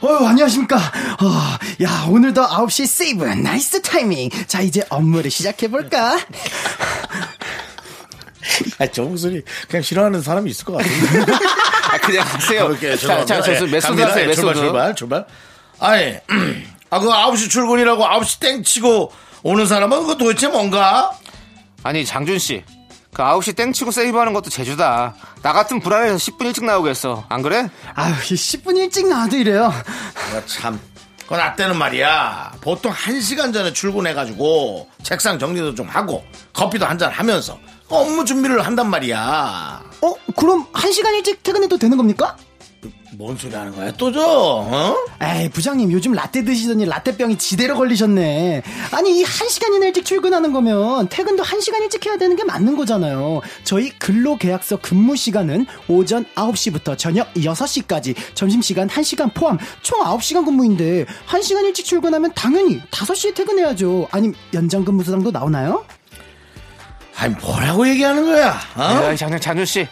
어 안녕하십니까 어, 야 오늘도 9시 세이브 nice 타이밍 자 이제 업무를 시작해볼까 *laughs* 아, 저 목소리 그냥 싫어하는 사람이 있을 것 같은데. *laughs* 아, 그냥 하세요. 그렇게 자, 자, 자, 예, method. 하세요, 예, method. 출발, 출발, 출발. 아니, *clears throat* 아, 그 9시 출근이라고 9시 땡 치고 오는 사람은 그거 도대체 뭔가? 아니, 장준 씨. 그 9시 땡 치고 세이브하는 것도 재주다. 나 같은 불안해서 10분 일찍 나오겠어. 안 그래? 아유, 10분 일찍 나와도 이래요. 내가 참. 그나 때는 말이야. 보통 1시간 전에 출근해가지고 책상 정리도 좀 하고 커피도 한 잔 하면서 업무 준비를 한단 말이야. 어, 그럼 한 시간 일찍 퇴근해도 되는 겁니까? 뭔 소리 하는 거야? 또 저, 어? 에이, 부장님, 요즘 라떼 드시더니 라떼병이 지대로 걸리셨네. 아니, 이 한시간이나 일찍 출근하는 거면 퇴근도 한시간 일찍 해야 되는 게 맞는 거잖아요. 저희 근로계약서 근무 시간은 오전 9시부터 저녁 6시까지, 점심시간 1시간 포함 총 9시간 근무인데, 한시간 일찍 출근하면 당연히 5시에 퇴근해야죠. 아님, 연장 근무 수당도 나오나요? 아니, 뭐라고 얘기하는 거야? 어? 아, 장준, 장준 씨.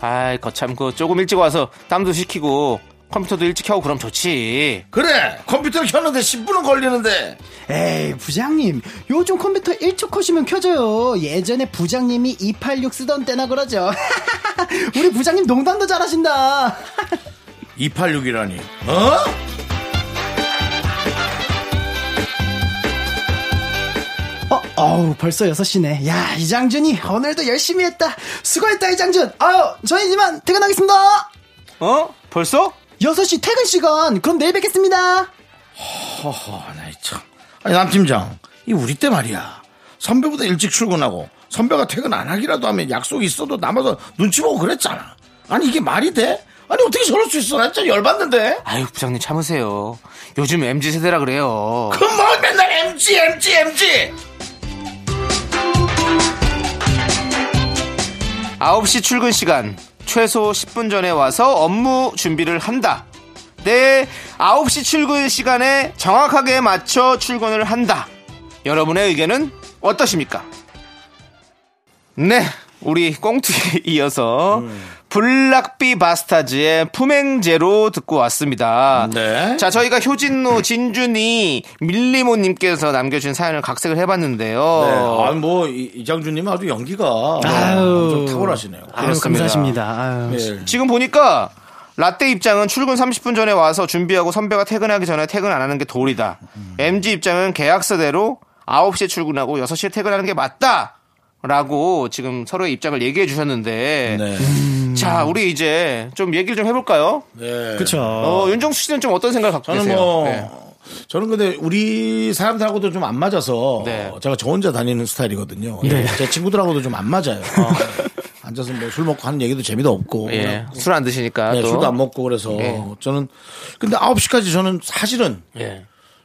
아이, 거참, 그, 조금 일찍 와서 땀도 식히고 컴퓨터도 일찍 켜고 그럼 좋지. 그래, 컴퓨터를 켰는데 10분은 걸리는데. 에이, 부장님. 요즘 컴퓨터 1초 컷이면 켜져요. 예전에 부장님이 286 쓰던 때나 그러죠. *laughs* 우리 부장님 농담도 잘하신다. *laughs* 286이라니. 어? 어, 어우, 벌써 6시네. 야, 이장준이 오늘도 열심히 했다. 수고했다, 이장준. 아유, 저희 이만 퇴근하겠습니다. 어? 벌써? 6시 퇴근 시간. 그럼 내일 뵙겠습니다. 허허, 나 참. 아니, 남팀장. 이 우리 때 말이야. 선배보다 일찍 출근하고 선배가 퇴근 안 하기라도 하면 약속이 있어도 남아서 눈치 보고 그랬잖아. 아니, 이게 말이 돼? 아니, 어떻게 저럴 수 있어? 나 진짜 열받는데? 아유, 부장님 참으세요. 요즘 MZ세대라 그래요. 그럼 뭐 맨날 MG, MG, MG! 9시 출근 시간 최소 10분 전에 와서 업무 준비를 한다. 내 9시 출근 시간에 정확하게 맞춰 출근을 한다. 여러분의 의견은 어떠십니까? 네, 우리 꽁트에 *laughs* 이어서 블락비 바스타즈의 품행제로 듣고 왔습니다. 네. 자, 저희가 효진노, 진준이, 밀리모님께서 남겨준 사연을 각색을 해봤는데요. 네. 아니, 뭐, 이- 이장준님 아주 연기가 아유. 좀 탁월하시네요. 아유, 그렇습니다. 감사하십니다. 아유. 예. 지금 보니까 라떼 입장은 출근 30분 전에 와서 준비하고 선배가 퇴근하기 전에 퇴근 안 하는 게 도리다. MG 입장은 계약서대로 9시에 출근하고 6시에 퇴근하는 게 맞다. 라고 지금 서로의 입장을 얘기해 주셨는데 네. 자 우리 이제 좀 얘기를 좀 해볼까요? 네. 그쵸. 어, 윤정수 씨는 좀 어떤 생각을 갖고 저는 계세요? 뭐, 네. 저는 근데 우리 사람들하고도 좀 안 맞아서 네. 제가 저 혼자 다니는 스타일이거든요. 네. 제 친구들하고도 좀 안 맞아요. 앉아서 뭐 술 먹고 하는 얘기도 재미도 없고. 예, 그냥 술안 드시니까 네, 또. 술도 안 먹고 그래서 예. 저는 근데 9시까지 저는 사실은 예.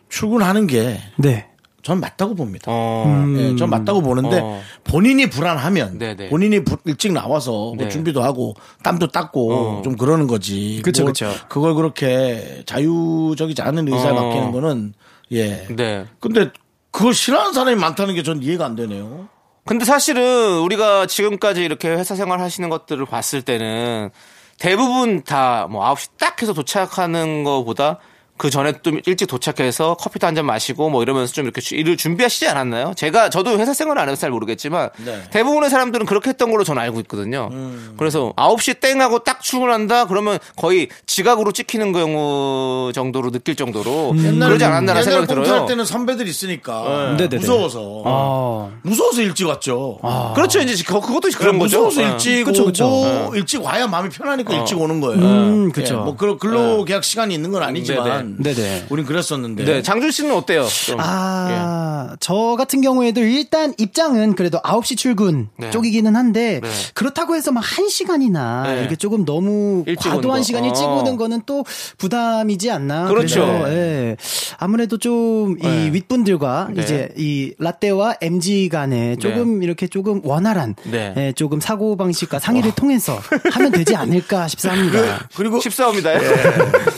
출근하는 게 네. 전 맞다고 봅니다. 어, 예, 전 맞다고 보는데 어. 본인이 불안하면 네네. 본인이 부- 일찍 나와서 뭐 네. 준비도 하고 땀도 닦고 어. 좀 그러는 거지. 그쵸, 그쵸. 그걸 그렇게 자유적이지 않은 의사에 어. 맡기는 거는 예. 네. 근데 그걸 싫어하는 사람이 많다는 게 전 이해가 안 되네요. 근데 사실은 우리가 지금까지 이렇게 회사 생활 하시는 것들을 봤을 때는 대부분 다 뭐 9시 딱 해서 도착하는 거보다 그 전에 좀 일찍 도착해서 커피도 한 잔 마시고 뭐 이러면서 좀 이렇게 일을 준비하시지 않았나요? 제가 저도 회사 생활을 안 해서 잘 모르겠지만 네. 대부분의 사람들은 그렇게 했던 걸로 저는 알고 있거든요. 그래서 9시 땡 하고 딱 출근한다 그러면 거의 지각으로 찍히는 경우 정도로 느낄 정도로 그러지 않았나라는 생각이 들어요. 때는 선배들 있으니까 네네네. 무서워서 아. 무서워서 일찍 왔죠. 그렇죠. 이제 그- 그것도 그런 거죠. 무서워서 어. 일찍 그쵸, 오고 그쵸. 일찍 와야 마음이 편하니까 일찍 오는 거예요. 음, 그쵸. 예, 뭐 근로, 근로 계약 시간이 있는 건 아니지만 네네. 네네. 우린 그랬었는데 네, 장준 씨는 어때요? 좀. 아, 저 같은 경우에도 일단 입장은 그래도 9시 출근 네. 쪽이기는 한데 네. 그렇다고 해서 막 1시간이나 네. 이렇게 조금 너무 과도한 거. 시간 일찍 어. 오는 거는 또 부담이지 않나. 그렇죠. 그래서, 예. 아무래도 좀이 네. 윗분들과 네. 이제 이 라떼와 MG 간에 조금 이렇게 조금 원활한 네. 예, 조금 사고 방식과 상의를 통해서 하면 되지 않을까 싶습니다. *laughs* 그 리고 십사입니다.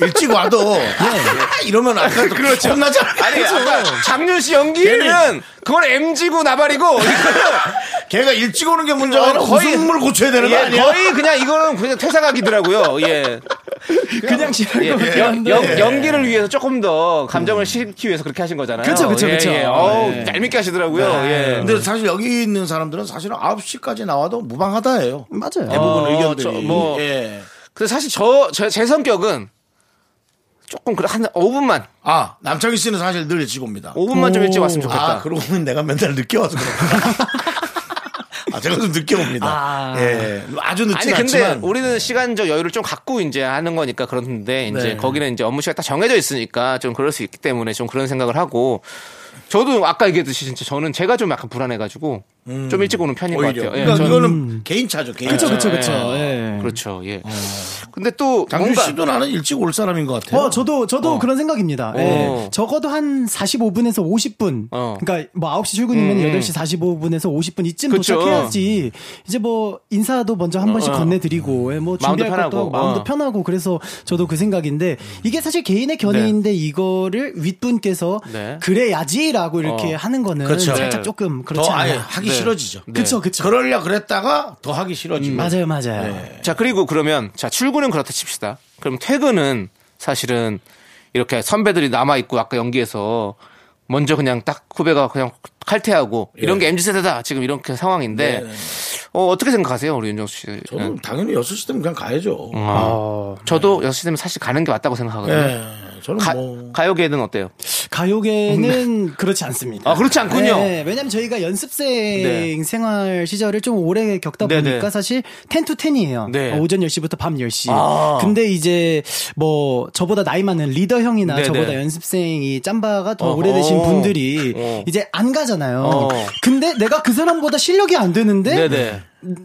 일찍 와도 네. 아, *laughs* 이러면 아까 또 혼나잖아. 아니, 아까 장준 씨 연기는 그건 MG고 나발이고 이거는 *laughs* 걔가 일찍 오는 게 문제가 아니라 거의- 웃음을 고쳐야 되는 거 예, 아니야? 거의 그냥 이거는 그냥 퇴사각이더라고요. 예. *laughs* 그냥 싫은 예, 것 같긴 연. 연, 연기를 위해서 조금 더 감정을 싣기 위해서 그렇게 하신 거잖아요. 그쵸, 그쵸, 예, 그쵸. 예. 어우, 네. 얄밉게 하시더라고요. 예. 근데 사실 여기 있는 사람들은 사실은 9시까지 나와도 무방하다예요. 맞아요. 대부분 어, 의견들이. 저, 뭐, 예. 근데 사실 저, 제, 제 성격은 조금 그래, 한 5분만, 아, 남창희 씨는 사실 늘 일찍 옵니다. 5분만 좀 일찍 왔으면 좋겠다. 아, 그러고 보면 내가 맨날 늦게 와서 그렇구나. *laughs* 아, 제가 좀 늦게 옵니다. 아. 예. 아주 늦진 아니 근데 않지만. 우리는 시간적 여유를 좀 갖고 이제 하는 거니까 그런데 이제 네. 거기는 이제 업무 시간 딱 정해져 있으니까 좀 그럴 수 있기 때문에 좀 그런 생각을 하고 저도 아까 얘기했듯이 진짜 저는 제가 좀 약간 불안해가지고 좀 일찍 오는 편인 것 음. 오히려. 같아요. 예, 그러니까 저는- 이거는 개인 차죠, 개인 그쵸, 차. 그쵸, 그쵸. 예. 예. 그렇죠. 예. 근데 또 장준 뭔가 씨도 나는 일찍 올 사람인 것 같아요. 어, 저도, 저도 그런 생각입니다. 예. 어. 적어도 한 45분에서 50분. 어. 그러니까 뭐 9시 출근이면 음, 8시 45분에서 50분 이쯤 그쵸. 도착해야지. 이제 뭐 인사도 먼저 한 번씩 어. 건네드리고, 예, 뭐 마음도 준비할 편하고. 것도 하고, 마음도 어. 편하고, 그래서 저도 그 생각인데, 이게 사실 개인의 견해인데 이거를 윗분께서 네. 그래야지라고 이렇게 어. 하는 거는 그쵸. 살짝 네. 조금 그렇지 더 않아요. 하기 네. 싫어지죠. 네. 그쵸, 그쵸. 그러려 그랬다가 더 하기 싫어지고. 맞아요, 맞아요. 네. 자 그리고 그러면 자 출근 은 그렇다 칩시다. 그럼 퇴근은 사실은 이렇게 선배들이 남아 있고 아까 연기에서 먼저 그냥 딱 후배가 그냥 칼퇴하고 이런 게 mz 세대다 지금 이렇게 상황인데 네, 네. 어, 어떻게 생각하세요 우리 윤정수 씨? 저는 당연히 6시 되면 그냥 가야죠. 어, 저도 6시 되면 사실 가는 게 맞다고 생각하거든요. 예. 저는 가, 뭐. 가요계는 어때요? 가요계는 그렇지 않습니다. 아, 그렇지 않군요. 네, 왜냐면 저희가 연습생 네. 생활 시절을 좀 오래 겪다 네네. 보니까 사실 10 to 10이에요. 네. 오전 10시부터 밤 10시. 아. 근데 이제 뭐 저보다 나이 많은 리더 형이나 네네. 저보다 연습생이 짬바가 더 어허. 오래되신 분들이 어. 이제 안 가잖아요. 어. 근데 내가 그 사람보다 실력이 안 되는데 네네.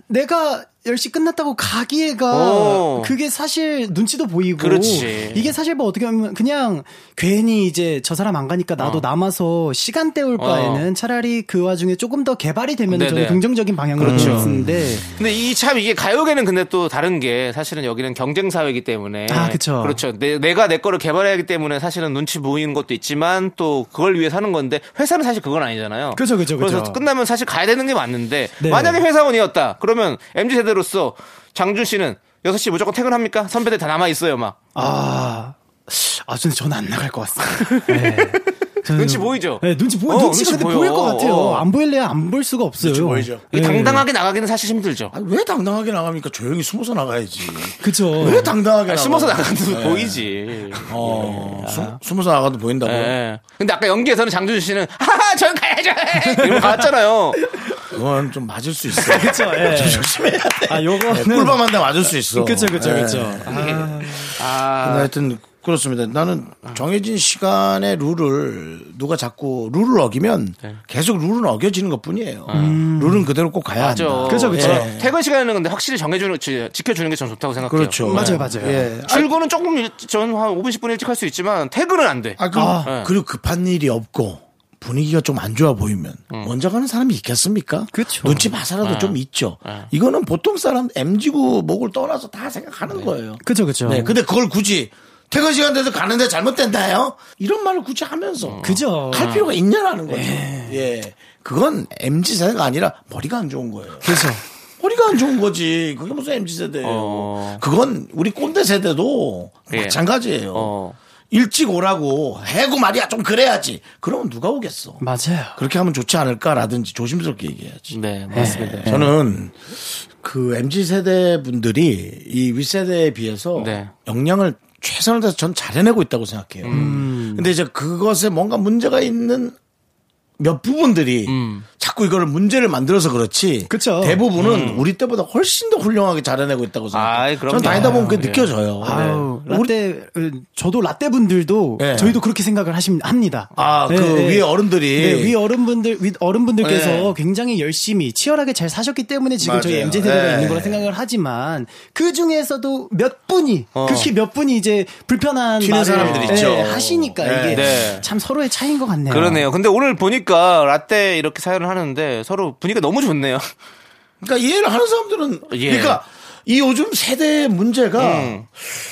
내가 10시 끝났다고 가기에가 어. 그게 사실 눈치도 보이고 그렇지. 이게 사실 뭐 어떻게 보면 그냥 괜히 이제 저 사람 안 가니까 나도 어. 남아서 시간 때울 바에는 차라리 그 와중에 조금 더 개발이 되면 네네. 저는 긍정적인 방향으로 그렇죠. 쓰는데 근데 이 참 이게 가요계는 근데 또 다른 게 사실은 여기는 경쟁 사회이기 때문에 아, 그쵸. 그렇죠. 내, 내가 내 거를 개발해야 하기 때문에 사실은 눈치 보이는 것도 있지만 또 그걸 위해 사는 건데 회사는 사실 그건 아니잖아요. 그쵸, 그쵸, 그쵸. 래서 끝나면 사실 가야 되는 게 맞는데 네. 만약에 회사원이었다. 그러면 MZ 세대 로서 장준 씨는 6시 무조건 퇴근합니까? 선배들 다 남아 있어요, 막. 아, 아, 근데 저는 안 나갈 것 같습니다. *laughs* 네. 눈치 보이죠? 네, 눈치 보여. 어, 눈치가 눈치 보여. 보일 것 같아요. 어. 안 보일래야 안 볼 수가 없어요. 눈치 보이죠. 네. 당당하게 나가기는 사실 힘들죠. 아니, 왜 당당하게 나갑니까? 조용히 숨어서 나가야지. 그쵸. 왜 당당하게 아? 숨어서 나가도 보이지. 어, 숨, 숨어서 나가도 보인다고요? 예. 근데 아까 연기에서는 장준 씨는 하하 전 가야죠. *laughs* 이러고 갔잖아요. 그건 좀 맞을 수 있어. *laughs* 그쵸, 예. 조심해야 돼. 아, 요거는. 꿀밤한테 맞을 수 있어. 그쵸, 그쵸, 예. 그쵸. 아, 근데 아, 하여튼 그렇습니다. 나는 정해진 시간의 룰을 누가 자꾸 룰을 어기면 네. 계속 룰은 어겨지는 것 뿐이에요. 룰은 그대로 꼭 가야 맞아. 한다. 그쵸, 그쵸. 예. 퇴근 시간에는 근데 확실히 정해주는, 지- 지켜주는 게전 좋다고 생각해요. 그렇죠. 맞아요, 맞아요. 예. 출근은 조금 일, 전한 5분, 10분 일찍 할 수 있지만 퇴근은 안 돼. 아, 그, 아. 그리고 급한 일이 없고 분위기가 좀 안 좋아 보이면 음. 먼저 가는 사람이 있겠습니까? 그쵸. 눈치 봐서라도 네. 좀 있죠. 이거는 보통 사람 MG고 목을 떠나서 다 생각하는 거예요. 그쵸, 그쵸. 네, 근데 그걸 굳이 퇴근 시간 돼서 가는데 잘못된다요? 이런 말을 굳이 하면서 그죠. 할 필요가 있냐라는 거죠. 예. 그건 MZ 세대가 아니라 머리가 안 좋은 거예요. 그죠. *laughs* 머리가 안 좋은 거지. 그게 무슨 MZ 세대예요. 어. 그건 우리 꼰대 세대도 예. 마찬가지예요. 어. 일찍 오라고 해고 말이야 좀 그래야지. 그러면 누가 오겠어. 맞아요. 그렇게 하면 좋지 않을까라든지 조심스럽게 얘기해야지. 네, 맞습니다. 저는 그 MZ 세대 분들이 이 윗세대에 비해서 네. 역량을 최선을 다해서 전 잘해내고 있다고 생각해요. 음. 근데 이제 그것에 뭔가 문제가 있는 몇 부분들이 음. 자꾸 이거를 문제를 만들어서 그렇지. 그쵸. 대부분은 우리 때보다 훨씬 더 훌륭하게 잘해내고 있다고 생각해요. 음. 전 다니다 보면 그게 예. 느껴져요. 아유, 우리- 라떼, 어, 저도 라떼 분들도 네. 저희도 그렇게 생각을 하심, 합니다. 아, 그 네, 위에 어른들이 네, 위 어른분들, 위 어른분들께서 네. 굉장히 열심히 치열하게 잘 사셨기 때문에 지금 저희 맞아요. MZ 세대가 네. 있는 거라 생각을 하지만 그 중에서도 몇 분이 어. 그렇게 몇 분이 이제 불편한 말을 사람들 네, 있죠. 하시니까 네. 이게 네. 참 서로의 차이인 것 같네요. 그러네요. 근데 오늘 보니까 라떼 이렇게 사연을 하는 데 서로 분위기가 너무 좋네요. 그러니까 이해를 하는 사람들은 예. 그러니까 이 요즘 세대 문제가 음.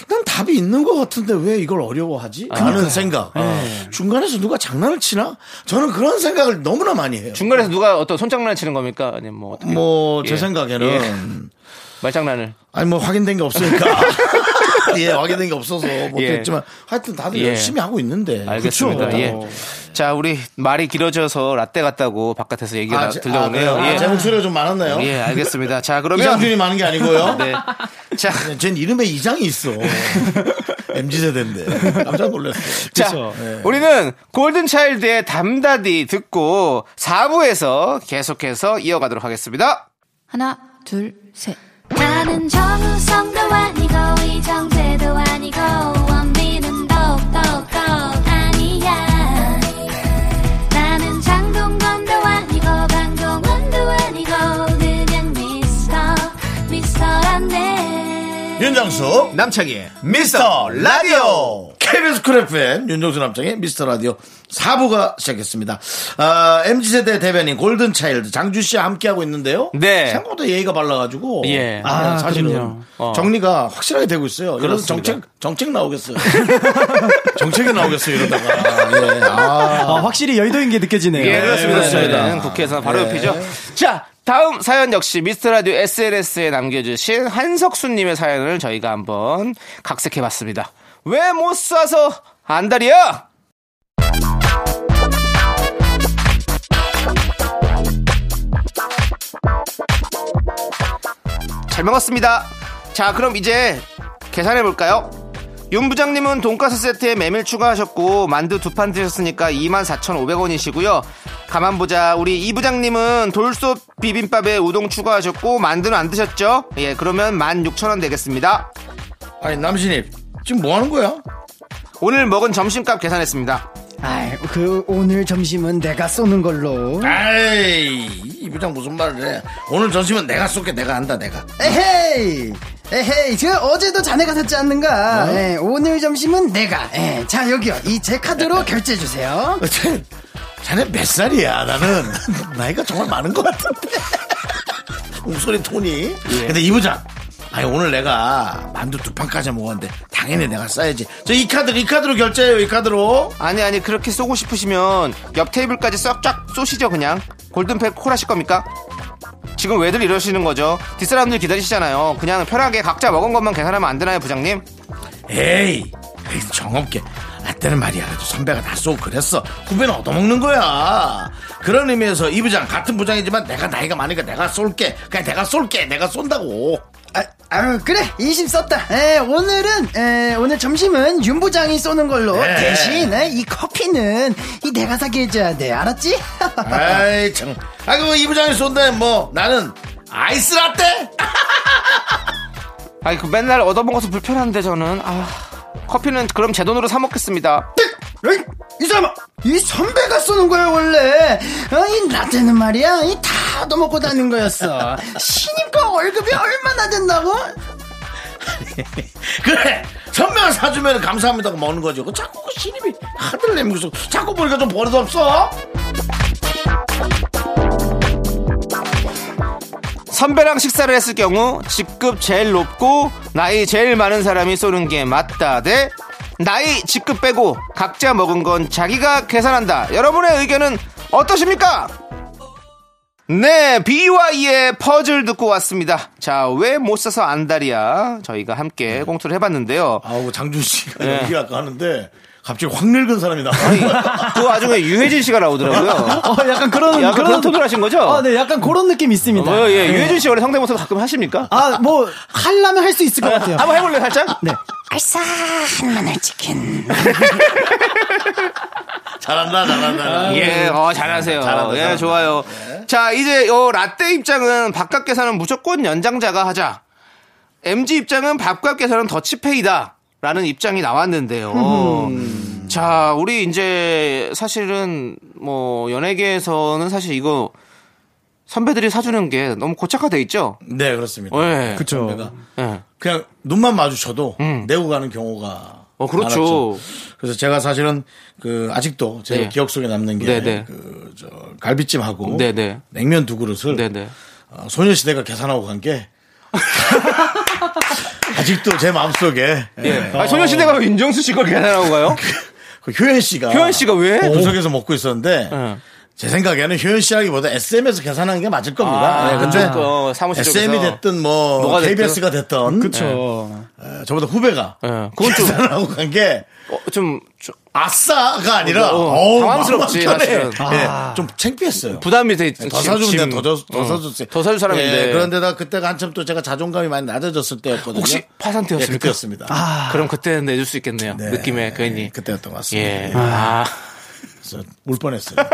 난 답이 있는 것 같은데 왜 이걸 어려워하지? 라는 생각. 네. 중간에서 누가 장난을 치나? 저는 그런 생각을 너무나 많이 해요. 중간에서 누가 어떤 손장난을 치는 겁니까? 아니면 뭐 어떻게? 뭐, 제 예. 생각에는. 예. 말장난을. 아니, 뭐, 확인된 게 없으니까. *laughs* *laughs* 예, 확인된 게 없어서 못했지만. 하여튼 다들 예. 열심히 하고 있는데. 알겠습니다. 그쵸? 예. 자, 우리 말이 길어져서 라떼 같다고 바깥에서 얘기가 아, 들려오네요. 아, 그래요? 예. 아, 제 목소리가 좀 많았나요? 예, 알겠습니다. 자, 그러면 이장준이 많은 게 아니고요. *laughs* 네. 자, 쟨 이름에 이장이 있어. *laughs* MZ세대인데. 깜짝 놀랐어요. 자, 예. 우리는 골든 차일드의 담다디 듣고 4부에서 계속해서 이어가도록 하겠습니다. 하나, 둘, 셋. 나는 정우성도 아니고, 이정 윤정수 남창희의 미스터 라디오 KBS 쿨 FM 윤정수 남창희의 미스터 라디오 4부가 시작했습니다. 아, MZ세대 대변인 골든차일드 장준 씨와 함께하고 있는데요. 네. 생각보다 예의가 발라가지고 예. 아, 아, 사실은. 어. 정리가 확실하게 되고 있어요. 이런 그렇습니다. 정책 정책 나오겠어요. *laughs* 정책이 나오겠어요 이러다가. 예. 아, 아, 확실히 여의도인 게 느껴지네요. 예, 그렇습니다. 그렇습니다. 저희는 국회에서 바로 네. 옆이죠. 자, 다음 사연 역시 미스터 라디오 SNS에 남겨주신 한석수님의 사연을 저희가 한번 각색해봤습니다. 왜못 쏴서 안달이야? 잘 먹었습니다. 자, 그럼 이제 계산해 볼까요? 윤 부장님은 돈가스 세트에 메밀 추가하셨고 만두 두 판 드셨으니까 24,500원이시고요. 가만 보자. 우리 이 부장님은 돌솥 비빔밥에 우동 추가하셨고 만두는 안 드셨죠? 예, 그러면 16,000원 되겠습니다. 아니 남신입 지금 뭐 하는 거야? 오늘 먹은 점심값 계산했습니다. 아이, 그 오늘 점심은 내가 쏘는 걸로. 아이 이 부장 무슨 말을 해? 오늘 점심은 내가 쏠게 내가 한다 내가. 에헤이! 에헤이, 저 어제도 자네가 샀지 않는가? 예, 오늘 점심은 내가. 예, 자, 여기요. 이 제 카드로 *laughs* 결제해 주세요. 어, 자, 자네 몇 살이야? 나는 *laughs* 나이가 정말 많은 것 같은데. *laughs* 목소리 톤이. 근데 이 부장. 아니 오늘 내가 만두 두 판까지 먹었는데 당연히 내가 써야지. 저 이 카드 이 카드로 결제해요 이 카드로. 아니 아니 그렇게 쏘고 싶으시면 옆 테이블까지 쏙쫙 쏘시죠 그냥 골든팩 콜하실 겁니까? 지금 왜들 이러시는 거죠? 뒷사람들 기다리시잖아요. 그냥 편하게 각자 먹은 것만 계산하면 안 되나요, 부장님? 에이, 에이, 정없게. 라떼는 말이야. 그래도 선배가 다 쏘고 그랬어. 후배는 얻어먹는 거야. 그런 의미에서 이 부장, 같은 부장이지만 내가 나이가 많으니까 내가 쏠게. 그냥 내가 쏠게. 내가 쏜다고. 아, 아유, 그래. 20 썼다. 에, 오늘은, 에, 오늘 점심은 윤 부장이 쏘는 걸로. 네. 대신, 에, 이 커피는 이 내가 사게 해줘야 돼. 알았지? *laughs* 아이, 참. 아, 그 이 부장이 쏜다면 뭐, 나는 아이스 라떼? 아니 그 맨날 얻어먹어서 불편한데 저는 아 커피는 그럼 제 돈으로 사 먹겠습니다. 이 사람아! 이 선배가 쏘는 거야, 원래. 어, 이 라떼는 말이야. 이다 얻어먹고 다닌 거였어. 신입과 월급이 얼마나 된다고? *laughs* 그래. 선배가 사주면 감사합니다고 먹는 거지. 그 자꾸 그 신입이 하들 내면서 자꾸 보니까 좀 버릇없어? 선배랑 식사를 했을 경우 직급 제일 높고 나이 제일 많은 사람이 쏘는 게 맞다 대 나이 직급 빼고 각자 먹은 건 자기가 계산한다. 여러분의 의견은 어떠십니까? 네, BY의 퍼즐 듣고 왔습니다. 자, 왜못 써서 안달이야? 저희가 함께 공투를 해봤는데요. 아우, 장준 씨가 네. 연기 아까 하는데 갑자기 확 늙은 사람이 나와. 그 와중에 유해진 씨가 나오더라고요. 어, 약간 그런, 약간 그런 톤을 하신 거죠? 아, 네, 약간 그런 느낌 있습니다. 어, 예, 네. 유해진 씨 원래 성대모사 가끔 하십니까? 아, 뭐, 하려면 할 수 있을 것 같아요. 한번 해볼래요, 살짝? 네. 알싸한 마늘 치킨. 잘한다, 잘한다. 예, 어, 잘하세요. 잘한다, 예, 잘한다. 좋아요. 자, 이제 요 라떼 입장은 밥값 계산은 무조건 연장자가 하자. MG 입장은 밥값 계산은 더치페이다. 라는 입장이 나왔는데요. 자, 우리 이제 사실은 뭐 연예계에서는 사실 이거 선배들이 사주는 게 너무 고착화돼 있죠. 네, 그렇습니다. 예. 그쵸. 선배가 예. 그냥 눈만 마주쳐도 음. 내고 가는 경우가 어, 그렇죠. 많았죠. 그래서 제가 사실은 그 아직도 제 네. 기억 속에 남는 게 네, 네. 그저 갈비찜하고 네, 네. 냉면 두 그릇을 네네. 어, 소녀시대가 계산하고 간 게 *laughs* *laughs* 아직도 제 마음속에 예. 아, 소녀시대가 왜 윤정수 씨걸 계산하고 가요? 그 효연 씨가 효연 씨가 왜? 구석에서 먹고 있었는데 예. 제 생각에는 효연 씨라기보다 SM에서 계산하는 게 맞을 겁니다. 아, 네, 근데 어, 사무실 SM이. 됐든 뭐. KBS가 됐든 그쵸. 어, 저보다 후배가 예. 그건 좀, 계산을 하고 간게 어, 좀 아싸가 아니라 어, 어우, 당황스럽지, 마음 편해. 사실은. 예, 좀 창피했어요. 부담이 돼. 더 사주면 돼, 더, 줘- 더 사줬어요. 더 사줄 사람인데. 예, 그런데다 그때가 한참 또 제가 자존감이 많이 낮아졌을 때였거든요. 혹시 파산태였습니까? 예, 그때였습니다. 그럼 그때는 내줄 수 있겠네요. 네. 느낌에 괜히. 그때였던 것 같습니다. 예. 아. 그래서 울 뻔했어요. *laughs*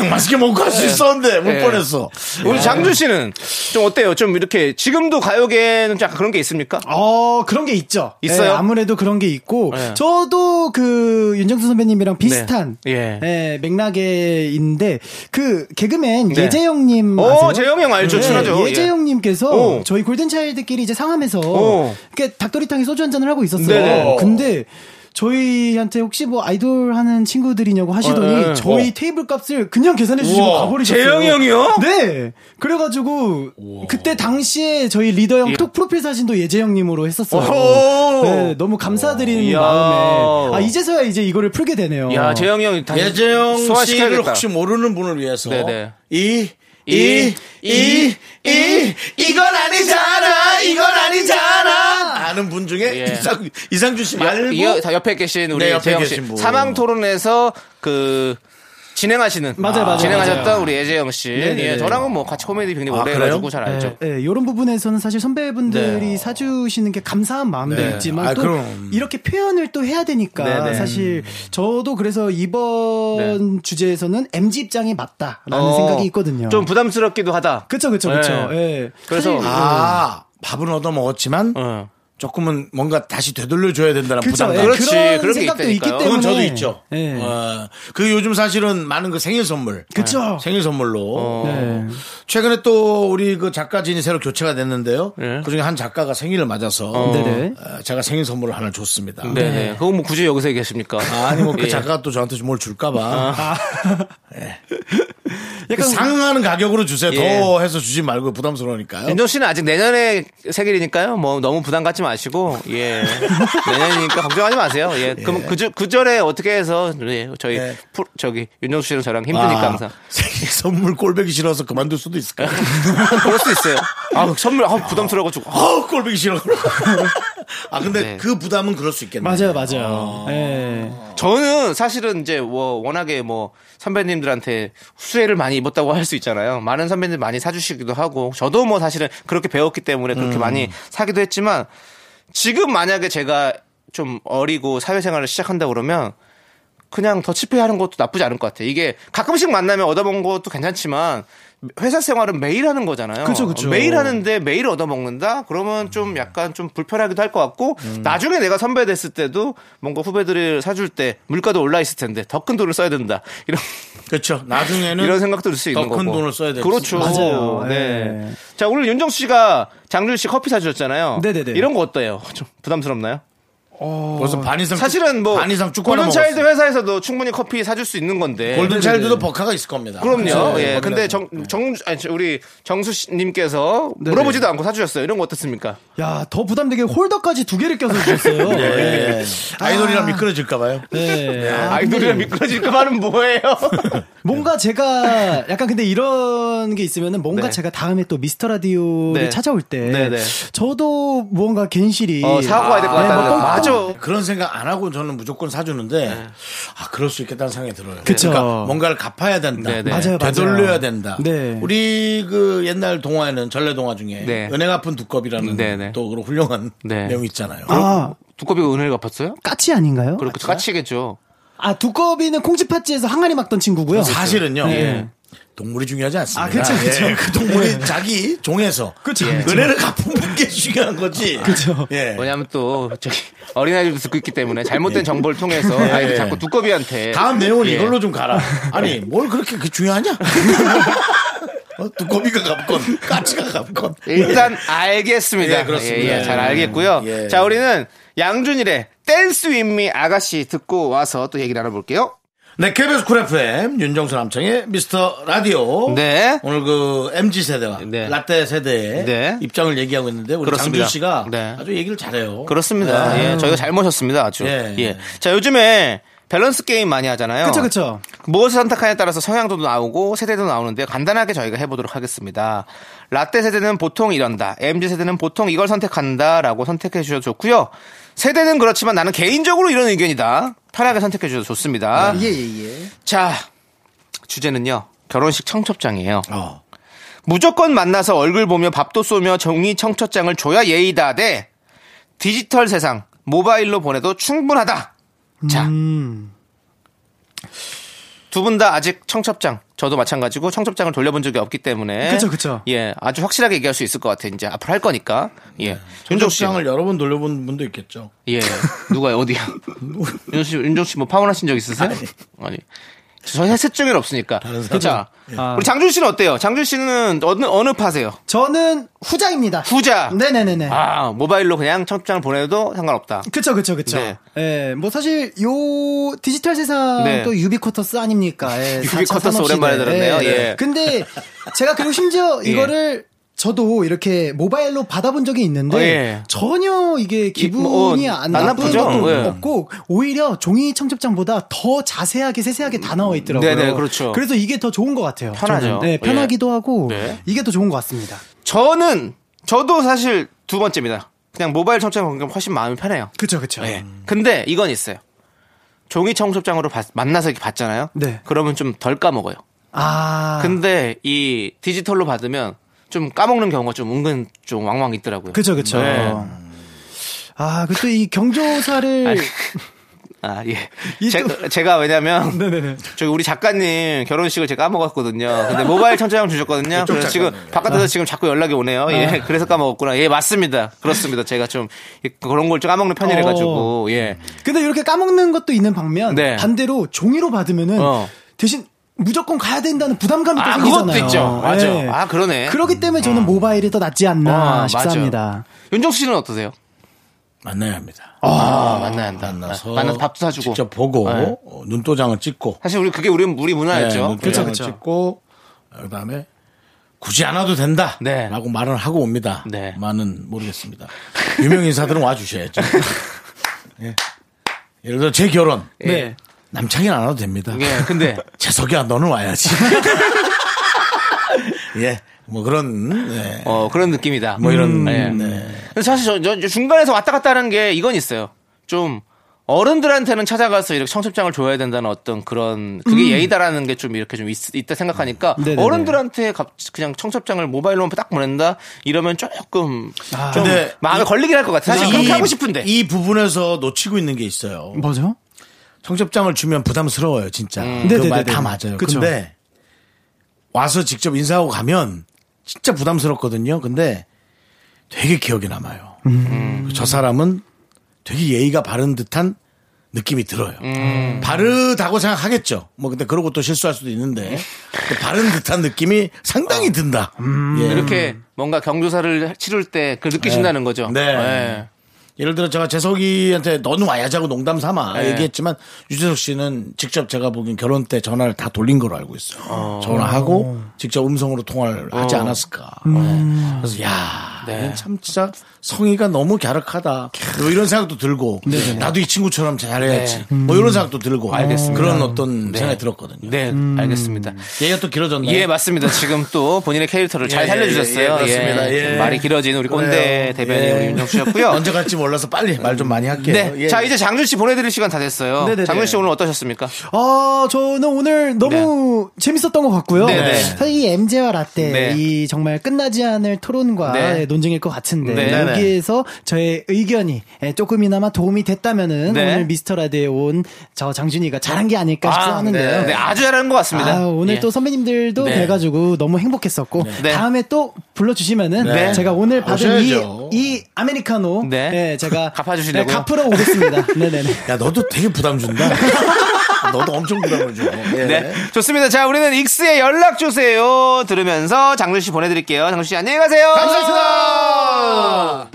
그냥 맛있게 먹고 갈 수 있었는데 울 예. 뻔했어. 우리 장준 씨는 좀 어때요? 좀 이렇게 지금도 가요계는 좀 약간 그런 게 있습니까? 어, 그런 게 있죠. 있어요? 예, 아무래도 그런 게 있고, 네. 저도 그 윤정수 선배님이랑 비슷한, 예. 예, 맥락에인데, 그 개그맨 네. 예재영님. 오, 아세요? 재영이 형 알죠? 친하죠? 예. 예재영님께서 오. 저희 골든차일드끼리 이제 상암에서 오. 이렇게 닭도리탕에 소주 한 잔을 하고 있었어요. 네네. 근데 저희한테 혹시 뭐 아이돌 하는 친구들이냐고 하시더니 어, 예. 저희 테이블 값을 그냥 계산해 주시고 우와. 가버리셨어요. 재영이 형이요? 네. 그래가지고 그때 당시에 저희 리더 형 톡 프로필 사진도 예재형님으로 했었어요. 네, 너무 감사드리는 이야. 마음에 아 이제서야 이제 이거를 풀게 되네요. 야, 재영이 다시 예재영 씨를. 혹시 모르는 분을 위해서 네네. 이, 이, 이, 이, 이, 이건 아니잖아, 이건 아니잖아. 아는 분 중에 예. 이상, 이상준 씨 말고 이, 여- 옆에 계신 우리 네, 옆에 계신 분. 사망 토론에서 그 진행하시는 맞아요, 맞아요, 진행하셨던 맞아요. 우리 예재영 씨. 네네네. 예, 저랑은 뭐 같이 코미디 굉장히 아, 오래? 해가지고 잘 알죠. 네, 네, 이런 부분에서는 사실 선배분들이 네. 사주시는 게 감사한 마음도 네. 있지만 아, 또 그럼. 이렇게 표현을 또 해야 되니까 네네. 사실 저도 그래서 이번 네. 주제에서는 MG 입장이 맞다라는 어, 생각이 있거든요. 좀 부담스럽기도 하다. 그쵸 그쵸 그쵸. 네. 예. 그래서 사실, 아, 밥은 얻어 먹었지만 어. 조금은 뭔가 다시 되돌려 줘야 된다는 그쵸. 부담감. 예, 그렇지. 그런 그런 게 생각도 있다니까요. 있기 때문에. 그건 저도 있죠. 예. 어, 그 요즘 사실은 많은 그 생일 선물. 그쵸. 생일 선물로. 어. 네. 최근에 또 우리 그 작가진이 새로 교체가 됐는데요. 네. 그 중에 한 작가가 생일을 맞아서 네네. 어, 제가 생일 선물을 하나 줬습니다. 네네. 그거 뭐 굳이 여기서 얘기하십니까? 아니 뭐그 *laughs* 예. 작가가 또 저한테 뭘 줄까봐 그 약간 상응하는 가격으로 주세요. 예. 더 해서 주지 말고 부담스러우니까요. 윤정 씨는 아직 내년에 생일이니까요. 뭐 너무 부담 갖지 마시고 예 내년이니까 걱정하지 마세요. 예, 그럼 그저 그 전에 어떻게 해서 예, 저희 예. 프로- 저기 윤정 씨랑 저랑 힘드니까 아, 항상 생일 선물 꼴배기 싫어서 그만둘 수도 있을까요? *laughs* 그럴 수 있어요. 아 선물 아 부담스러워 가지고 아, 아우 꼴배기 싫어. *laughs* 아 근데 네. 그 부담은 그럴 수 있겠네. 맞아요 맞아요. 예. 저는 사실은 이제 뭐 워낙에 뭐 선배님들한테 수혜를 많이 입었다고 할 수 있잖아요. 많은 선배님들 많이 사주시기도 하고 저도 뭐 사실은 그렇게 배웠기 때문에 그렇게 많이 사기도 했지만 지금 만약에 제가 좀 어리고 사회생활을 시작한다 그러면 그냥 더치페이 하는 것도 나쁘지 않을 것 같아요. 이게 가끔씩 만나면 얻어먹는 것도 괜찮지만 회사 생활은 매일 하는 거잖아요. 그쵸, 그쵸. 매일 하는데 매일 얻어먹는다? 그러면 좀 약간 좀 불편하기도 할 것 같고 나중에 내가 선배 됐을 때도 뭔가 후배들을 사줄 때 물가도 올라 있을 텐데 더 큰 돈을 써야 된다. 이런 *laughs* 그렇죠. 나중에는 이런 생각도 들 수 있는 더 거고. 큰 돈을 써야 될 그렇죠. 맞아요. 네. 예. 자, 오늘 윤정수 씨가 장준 씨 커피 사주셨잖아요. 네네네. 이런 거 어때요? *laughs* 좀 부담스럽나요? 벌써 반 이상 사실은 뭐 반 이상 골든차일드. 회사에서도 충분히 커피 사줄 수 있는 건데. 골든차일드도 버카가 있을 겁니다. 그럼요. 네, 예. 근데. 정, 정, 아니, 저 우리 정수 씨님께서 물어보지도 않고 사주셨어요. 이런 거 어떻습니까? 야, 더 부담되게 홀더까지 두 개를 껴서 주셨어요. *laughs* 예. 아이돌이랑 미끄러질까봐요. 네. 아, 아이돌이랑 근데 미끄러질 그 말은 뭐예요? *laughs* 뭔가 제가 약간 근데 이런 게 있으면은 뭔가 네. 제가 다음에 또 미스터 라디오를 네. 찾아올 때 네, 네. 저도 뭔가 괜시리 어, 사고 가야 될것 네, 같다 맞아. 그런 생각 안 하고 저는 무조건 사주는데 아 그럴 수 있겠다는 생각이 들어요. 그쵸. 그러니까 뭔가를 갚아야 된다. 네, 네. 맞아요, 맞아요. 되돌려야 된다. 네. 우리 그 옛날 동화에는 전래 동화 중에 네. 은행 갚은 두꺼비라는 네, 네. 또 그런 훌륭한 네. 내용 이 있잖아요. 아, 두꺼비가 은혜를 갚았어요? 까치 아닌가요? 그렇게 까치겠죠. 아, 두꺼비는 콩쥐팥지에서 항아리 막던 친구고요. 사실은요. 네. 동물이 중요하지 않습니다. 아, 그쵸, 그쵸. 예, 그 동물이 자기 종에서 그쵸, 예. 그쵸. 은혜를 갚으면 게 중요한 거지. 그쵸. 예. 왜냐하면 또 저기 어린아이들도 듣고 있기 때문에 잘못된 정보를 통해서 아이들 자꾸 두꺼비한테 다음 내용은 예. 이걸로 좀 가라. 아니, 뭘 그렇게 그 중요하냐? *laughs* 어, 두꺼비가 갚건, 까치가 갚건. 일단 알겠습니다. 예, 그렇습니다. 예, 예, 잘 알겠고요. 예. 자, 우리는 양준일의 Dance with Me 아가씨 듣고 와서 또 얘기 나눠볼게요. 네, KBS 쿨 FM 윤정수 남창희의 미스터 라디오. 네. 오늘 그 MG 세대와 네. 라떼 세대의 네. 입장을 얘기하고 있는데 우리 그렇습니다. 장준 씨가 네. 아주 얘기를 잘해요. 그렇습니다. 네. 예, 저희가 잘 모셨습니다. 아주. 예. 예. 자, 요즘에 밸런스 게임 많이 하잖아요. 그쵸, 그쵸. 무엇을 선택하냐에 따라서 성향도 나오고 세대도 나오는데 간단하게 저희가 해보도록 하겠습니다. 라떼 세대는 보통 이런다. MZ 세대는 보통 이걸 선택한다라고 선택해 주셔도 좋고요. 세대는 그렇지만 나는 개인적으로 이런 의견이다. 편하게 선택해 주셔도 좋습니다. 예, 예, 예. 자, 주제는요. 결혼식 청첩장이에요. 어. 무조건 만나서 얼굴 보며 밥도 쏘며 종이 청첩장을 줘야 예의다 대 디지털 세상 모바일로 보내도 충분하다. 자, 음. 두 분 다 아직 청첩장, 저도 마찬가지고 청첩장을 돌려본 적이 없기 때문에. 그쵸, 그쵸. 예, 아주 확실하게 얘기할 수 있을 것 같아요. 이제 앞으로 할 거니까. 예. 윤종 씨. 청첩장을 여러 번 돌려본 분도 있겠죠. 예. 누가 어디야? 윤종 씨, 윤종 씨뭐 파혼하신 적 있으세요? 아니. 저희 셋 중에는 없으니까. 자, 아. 우리 장준 씨는 어때요? 장준 씨는 어느, 어느 파세요? 저는 후자입니다. 후자. 네네네네. 아, 모바일로 그냥 청첩장을 보내도 상관없다. 그쵸, 그쵸, 그쵸. 네. 예, 뭐 사실 요 디지털 세상 네. 또 유비쿼터스 아닙니까? 예, *laughs* 유비쿼터스 4차 산업시대. 오랜만에 들었네요. 예. 근데 제가 그리고 심지어 *laughs* 예. 이거를 저도 이렇게 모바일로 받아본 적이 있는데 어, 예. 전혀 이게 기분이 뭐, 어, 안안 나쁜? 것도 예. 없고 오히려 종이 청첩장보다 더 자세하게 세세하게 다 나와 있더라고요. 네네, 그렇죠. 그래서 이게 더 좋은 것 같아요. 편하죠. 저는. 네, 예. 편하기도 하고 네. 이게 더 좋은 것 같습니다. 저는, 저도 사실 두 번째입니다. 그냥 모바일 청첩장 보면 훨씬 마음이 편해요. 그쵸, 그쵸. 예. 근데 이건 있어요. 종이 청첩장으로 받- 만나서 이렇게 받잖아요. 네. 그러면 좀 덜 까먹어요. 아. 근데 이 디지털로 받으면 좀 까먹는 경우가 좀 은근 좀 왕왕 있더라고요. 그쵸, 그쵸. 네. 아, 그또 이 경조사를. 아, 예. 이 제, 또- 제가 왜냐면 네네네. 저기 우리 작가님 결혼식을 제가 까먹었거든요. 근데 모바일 청첩장 주셨거든요. 그래서 지금 바깥에서 지금 자꾸 연락이 오네요. 예, 그래서 까먹었구나. 예, 맞습니다. 그렇습니다. 제가 좀 그런 걸 좀 까먹는 편이라가지고 예. 근데 이렇게 까먹는 것도 있는 반면 네. 반대로 종이로 받으면은 어. 대신 무조건 가야 된다는 부담감이 또 아, 생기잖아요. 그것도 있죠. 맞아. 네. 아, 그러네. 그렇기 때문에 저는 모바일이 더 낫지 않나 어, 맞아. 싶습니다. 윤정수 씨는 어떠세요? 만나야 합니다. 아, 만나야 한다. 만나서 만나서 밥도 사주고. 직접 보고 네. 어, 눈도장을 찍고 사실 우리 그게 우리 우리 네, 문화였죠. 눈도장을 그쵸, 그쵸. 찍고 어, 그다음에 굳이 안 와도 된다. 네. 라고 말을 하고 옵니다. 네. 많은 모르겠습니다. 유명 인사들은 와 주셔야죠. *laughs* 예. 예를 들어 제 결혼 네. 남창이는 안 와도 됩니다. 예, 근데 *laughs* 재석이야 너는 와야지. *laughs* 예. 뭐 그런 네. 어 그런 느낌이다. 뭐 이런 예. 네. 근데 사실 저, 저- 저 중간에서 왔다 갔다 하는 게 이건 있어요. 좀 어른들한테는 찾아가서 이렇게 청첩장을 줘야 된다는 어떤 그런 그게 예의다라는 게 좀 이렇게 좀 있, 다 생각하니까 네네네. 어른들한테 갑- 그냥 청첩장을 모바일로만 딱 보낸다 이러면 조금 아. 좀 근데 마음에 걸리긴 할 것 같아요. 사실 이- 그렇게 하고 싶은데. 이 부분에서 놓치고 있는 게 있어요. 뭐죠? 청첩장을 주면 부담스러워요, 진짜. 그 네네네네. 말다 맞아요. 그쵸. 근데 와서 직접 인사하고 가면 진짜 부담스럽거든요. 근데 되게 기억에 남아요. 음. 저 사람은 되게 예의가 바른 듯한 느낌이 들어요. 바르다고 생각하겠죠. 뭐 근데 그러고 또 실수할 수도 있는데 그 바른 듯한 느낌이 상당히 든다. 예. 이렇게 뭔가 경조사를 치를 때 그 느끼신다는 거죠. 네. 예. 예를 들어 제가 재석이한테 너는 와야지 하고 농담 삼아 네. 얘기했지만 유재석 씨는 직접 제가 보기엔 결혼 때 전화를 다 돌린 거로 알고 있어요. 전화하고 직접 음성으로 통화를 하지 않았을까. 그래서 야, 네. 얘참 진짜 성의가 너무 갸륵하다. 뭐 이런 생각도 들고 나도 이 친구처럼 잘해야지. 뭐 이런 생각도 들고 알겠습니다. 그런 어떤 생각이 들었거든요. 네, 알겠습니다. 얘기가 또 길어졌나요? 예, 맞습니다. 지금 또 본인의 캐릭터를 잘 예, 살려주셨어요. 예, 예, 그렇습니다. 예. 말이 길어진 우리 꼰대 그래요. 대변인 예. 우리 윤정수 씨였고요. *laughs* 언제 갈지 몰라서 빨리 말 좀 많이 할게요. 네. 예. 자, 이제 장준 씨 보내드릴 시간 다 됐어요. 네네네. 장준 씨 오늘 어떠셨습니까? 아, 저는 오늘 너무 재밌었던 것 같고요. 네네. 사실 이 MJ와 라떼, 네. 이 정말 끝나지 않을 토론과 네. 논쟁일 것 같은데, 네. 여기에서 저의 의견이 예, 조금이나마 도움이 됐다면은 네. 오늘 미스터 라디오에 온 저 장준이가 잘한 게 아닐까 싶어 하는데요. 네. 네, 아주 잘하는 것 같습니다. 아, 오늘 예. 또 선배님들도 네. 뵈가지고 너무 행복했었고 네. 다음에 또 불러주시면은 네. 제가 오늘 받은 이. 이 아메리카노 네. 예, 제가 *laughs* 갚아주시려고요? 네, 갚으러 오겠습니다. 네네네. 야, 너도 되게 부담 준다. *laughs* *laughs* 너도 엄청 부담을 줘. 예. 네. 좋습니다. 자, 우리는 익스의 연락 주세요. 들으면서 장준 씨 보내드릴게요. 장준 씨 안녕히 가세요. 감사합니다.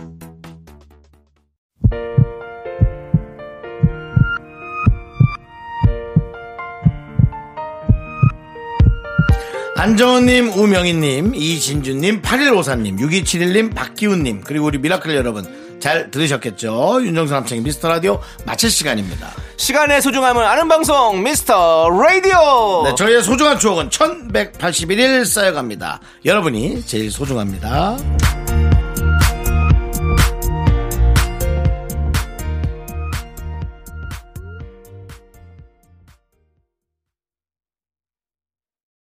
안정은님, 우명희님, 이진주님, 8154님, 6271님, 박기훈님, 그리고 우리 미라클 여러분. 잘 들으셨겠죠? 윤정수 남창희의 미스터 라디오 마칠 시간입니다. 시간의 소중함을 아는 방송 미스터 라디오. 네, 저희의 소중한 추억은 1181일 쌓여갑니다. 여러분이 제일 소중합니다.